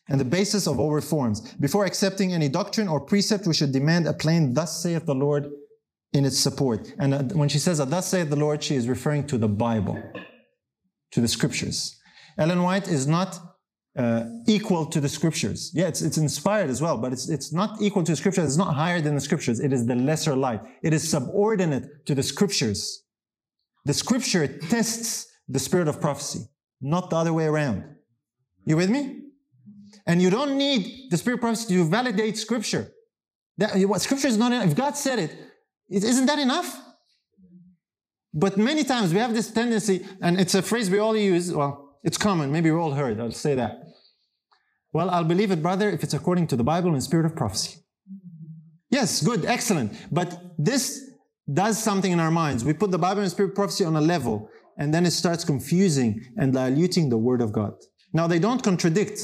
and the basis of all reforms. Before accepting any doctrine or precept, we should demand a plain, thus saith the Lord, in its support. And uh, when she says, a thus saith the Lord, she is referring to the Bible, to the scriptures. Ellen White is not uh, equal to the scriptures. Yeah, it's, it's inspired as well, but it's, it's not equal to the scriptures. It's not higher than the scriptures. It is the lesser light. It is subordinate to the scriptures. The scripture tests the spirit of prophecy, not the other way around. You with me? And you don't need the spirit of prophecy to validate scripture. That, what scripture is not enough. If God said it, isn't that enough? But many times we have this tendency, and it's a phrase we all use. Well, it's common. Maybe we all heard. I'll say that. Well, I'll believe it, brother, if it's according to the Bible and spirit of prophecy. Yes, good, excellent. But this does something in our minds. We put the Bible and spirit prophecy on a level, and then it starts confusing and diluting the Word of God. Now, they don't contradict.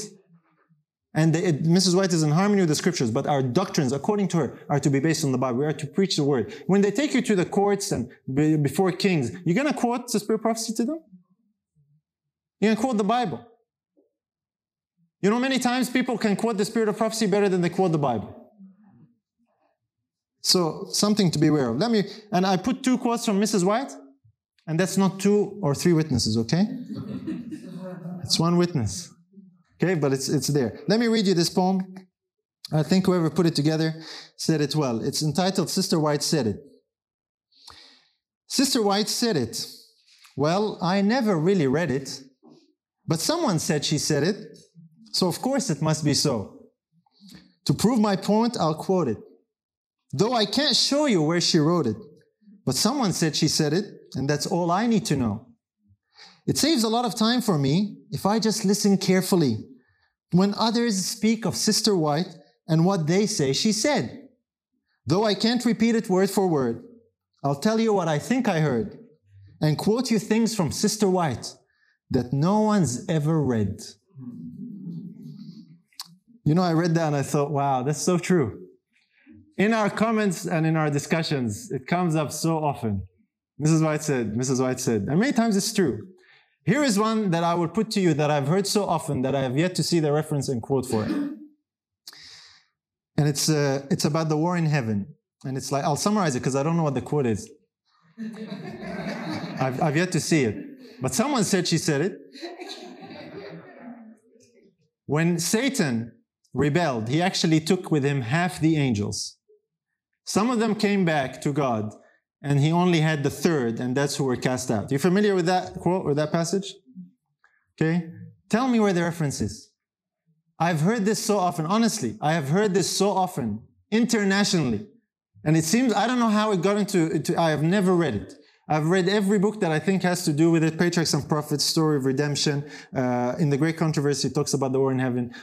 And it, Mrs. White is in harmony with the scriptures, but our doctrines, according to her, are to be based on the Bible. We are to preach the word. When they take you to the courts and be, before kings, you're going to quote the spirit of prophecy to them? Going to quote the Bible. You know, many times people can quote the spirit of prophecy better than they quote the Bible. So something to be aware of. Let me, and I put two quotes from Mrs. White, and that's not two or three witnesses, okay? it's one witness. Okay, but it's it's there. Let me read you this poem. I think whoever put it together said it well. It's entitled Sister White Said It. Sister White said it. Well, I never really read it, but someone said she said it, so of course it must be so. To prove my point, I'll quote it. Though I can't show you where she wrote it, but someone said she said it, and that's all I need to know. It saves a lot of time for me if I just listen carefully when others speak of Sister White and what they say she said. Though I can't repeat it word for word, I'll tell you what I think I heard and quote you things from Sister White that no one's ever read. You know, I read that and I thought, wow, that's so true in our comments and in our discussions, it comes up so often. Mrs. White said, Mrs. White said, and many times it's true. Here is one that I will put to you that I've heard so often that I have yet to see the reference and quote for it. And it's, uh, it's about the war in heaven. And it's like, I'll summarize it because I don't know what the quote is. I've, I've yet to see it. But someone said she said it. When Satan rebelled, he actually took with him half the angels. Some of them came back to God, and he only had the third, and that's who were cast out. You familiar with that quote or that passage? Okay. Tell me where the reference is. I've heard this so often. Honestly, I have heard this so often internationally. And it seems, I don't know how it got into, into I have never read it. I've read every book that I think has to do with it, Patriarchs and Prophets, Story of Redemption. Uh, in the Great Controversy, it talks about the war in heaven.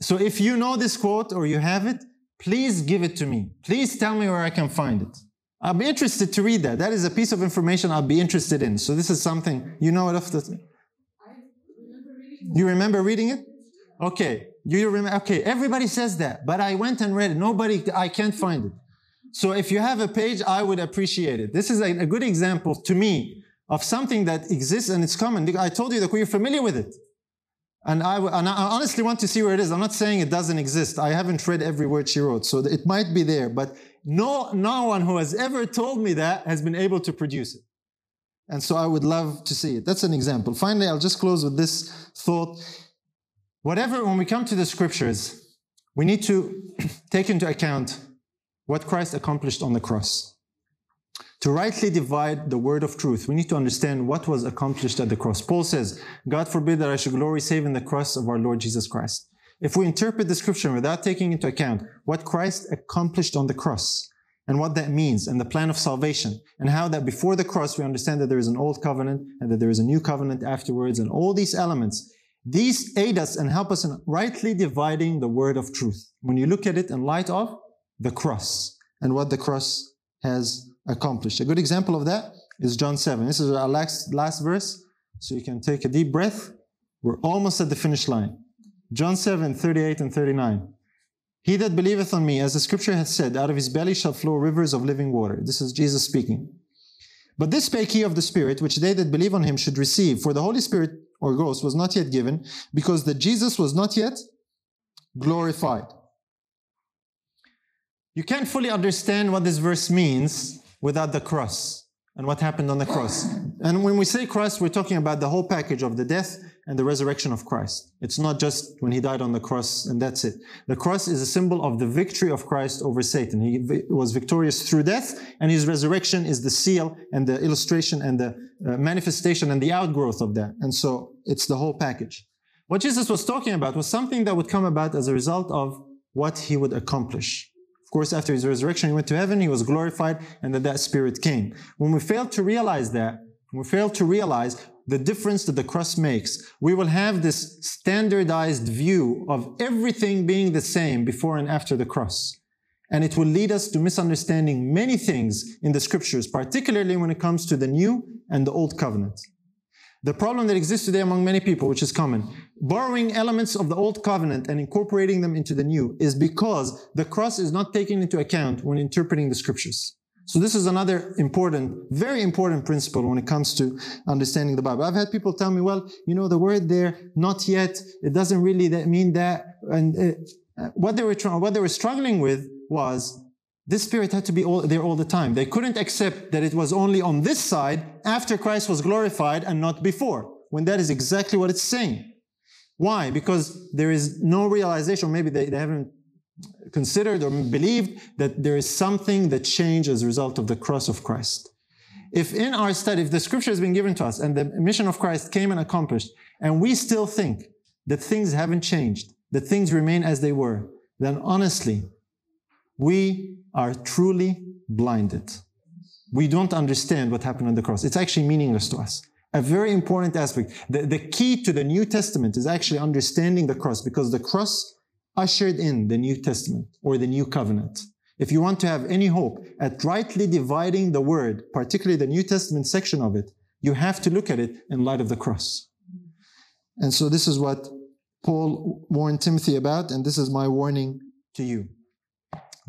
So if you know this quote or you have it, Please give it to me. Please tell me where I can find it. I'll be interested to read that. That is a piece of information I'll be interested in. So this is something you know it off the. You remember reading it? Okay. You remember? Okay. Everybody says that, but I went and read it. Nobody. I can't find it. So if you have a page, I would appreciate it. This is a, a good example to me of something that exists and it's common. I told you that we're familiar with it. And I, and I honestly want to see where it is. I'm not saying it doesn't exist. I haven't read every word she wrote, so it might be there. But no, no one who has ever told me that has been able to produce it. And so I would love to see it. That's an example. Finally, I'll just close with this thought. Whatever, when we come to the scriptures, we need to (clears throat) take into account what Christ accomplished on the cross. To rightly divide the word of truth, we need to understand what was accomplished at the cross. Paul says, God forbid that I should glory save in the cross of our Lord Jesus Christ. If we interpret the scripture without taking into account what Christ accomplished on the cross and what that means and the plan of salvation and how that before the cross we understand that there is an old covenant and that there is a new covenant afterwards and all these elements, these aid us and help us in rightly dividing the word of truth. When you look at it in light of the cross and what the cross has accomplished. A good example of that is John 7. This is our last, last verse, so you can take a deep breath. We're almost at the finish line. John 7, 38 and 39. He that believeth on me, as the scripture hath said, out of his belly shall flow rivers of living water. This is Jesus speaking. But this spake he of the Spirit, which they that believe on him should receive. For the Holy Spirit or Ghost was not yet given, because that Jesus was not yet glorified. You can't fully understand what this verse means without the cross and what happened on the cross. And when we say cross, we're talking about the whole package of the death and the resurrection of Christ. It's not just when he died on the cross and that's it. The cross is a symbol of the victory of Christ over Satan. He was victorious through death and his resurrection is the seal and the illustration and the uh, manifestation and the outgrowth of that. And so it's the whole package. What Jesus was talking about was something that would come about as a result of what he would accomplish course, after his resurrection, he went to heaven, he was glorified, and that that spirit came. When we fail to realize that, we fail to realize the difference that the cross makes, we will have this standardized view of everything being the same before and after the cross. And it will lead us to misunderstanding many things in the scriptures, particularly when it comes to the new and the old covenant. The problem that exists today among many people, which is common, borrowing elements of the old covenant and incorporating them into the new, is because the cross is not taken into account when interpreting the scriptures. So this is another important, very important principle when it comes to understanding the Bible. I've had people tell me, well, you know, the word there, not yet, it doesn't really mean that. And uh, what they were trying, what they were struggling with was this spirit had to be all, there all the time. They couldn't accept that it was only on this side after Christ was glorified and not before, when that is exactly what it's saying. Why? Because there is no realization, maybe they, they haven't considered or believed that there is something that changed as a result of the cross of Christ. If in our study, if the scripture has been given to us and the mission of Christ came and accomplished, and we still think that things haven't changed, that things remain as they were, then honestly, we are truly blinded. We don't understand what happened on the cross. It's actually meaningless to us. A very important aspect. The, the key to the New Testament is actually understanding the cross because the cross ushered in the New Testament or the New Covenant. If you want to have any hope at rightly dividing the word, particularly the New Testament section of it, you have to look at it in light of the cross. And so this is what Paul warned Timothy about, and this is my warning to you.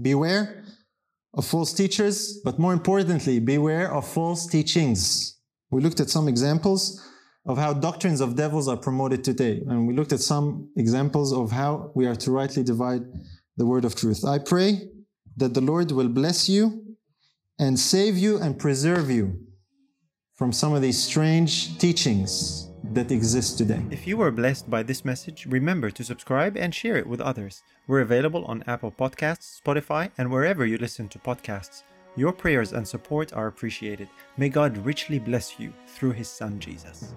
Beware of false teachers, but more importantly, beware of false teachings. We looked at some examples of how doctrines of devils are promoted today, and we looked at some examples of how we are to rightly divide the word of truth. I pray that the Lord will bless you and save you and preserve you from some of these strange teachings that exist today. If you were blessed by this message, remember to subscribe and share it with others. We're available on Apple Podcasts, Spotify, and wherever you listen to podcasts. Your prayers and support are appreciated. May God richly bless you through His Son Jesus.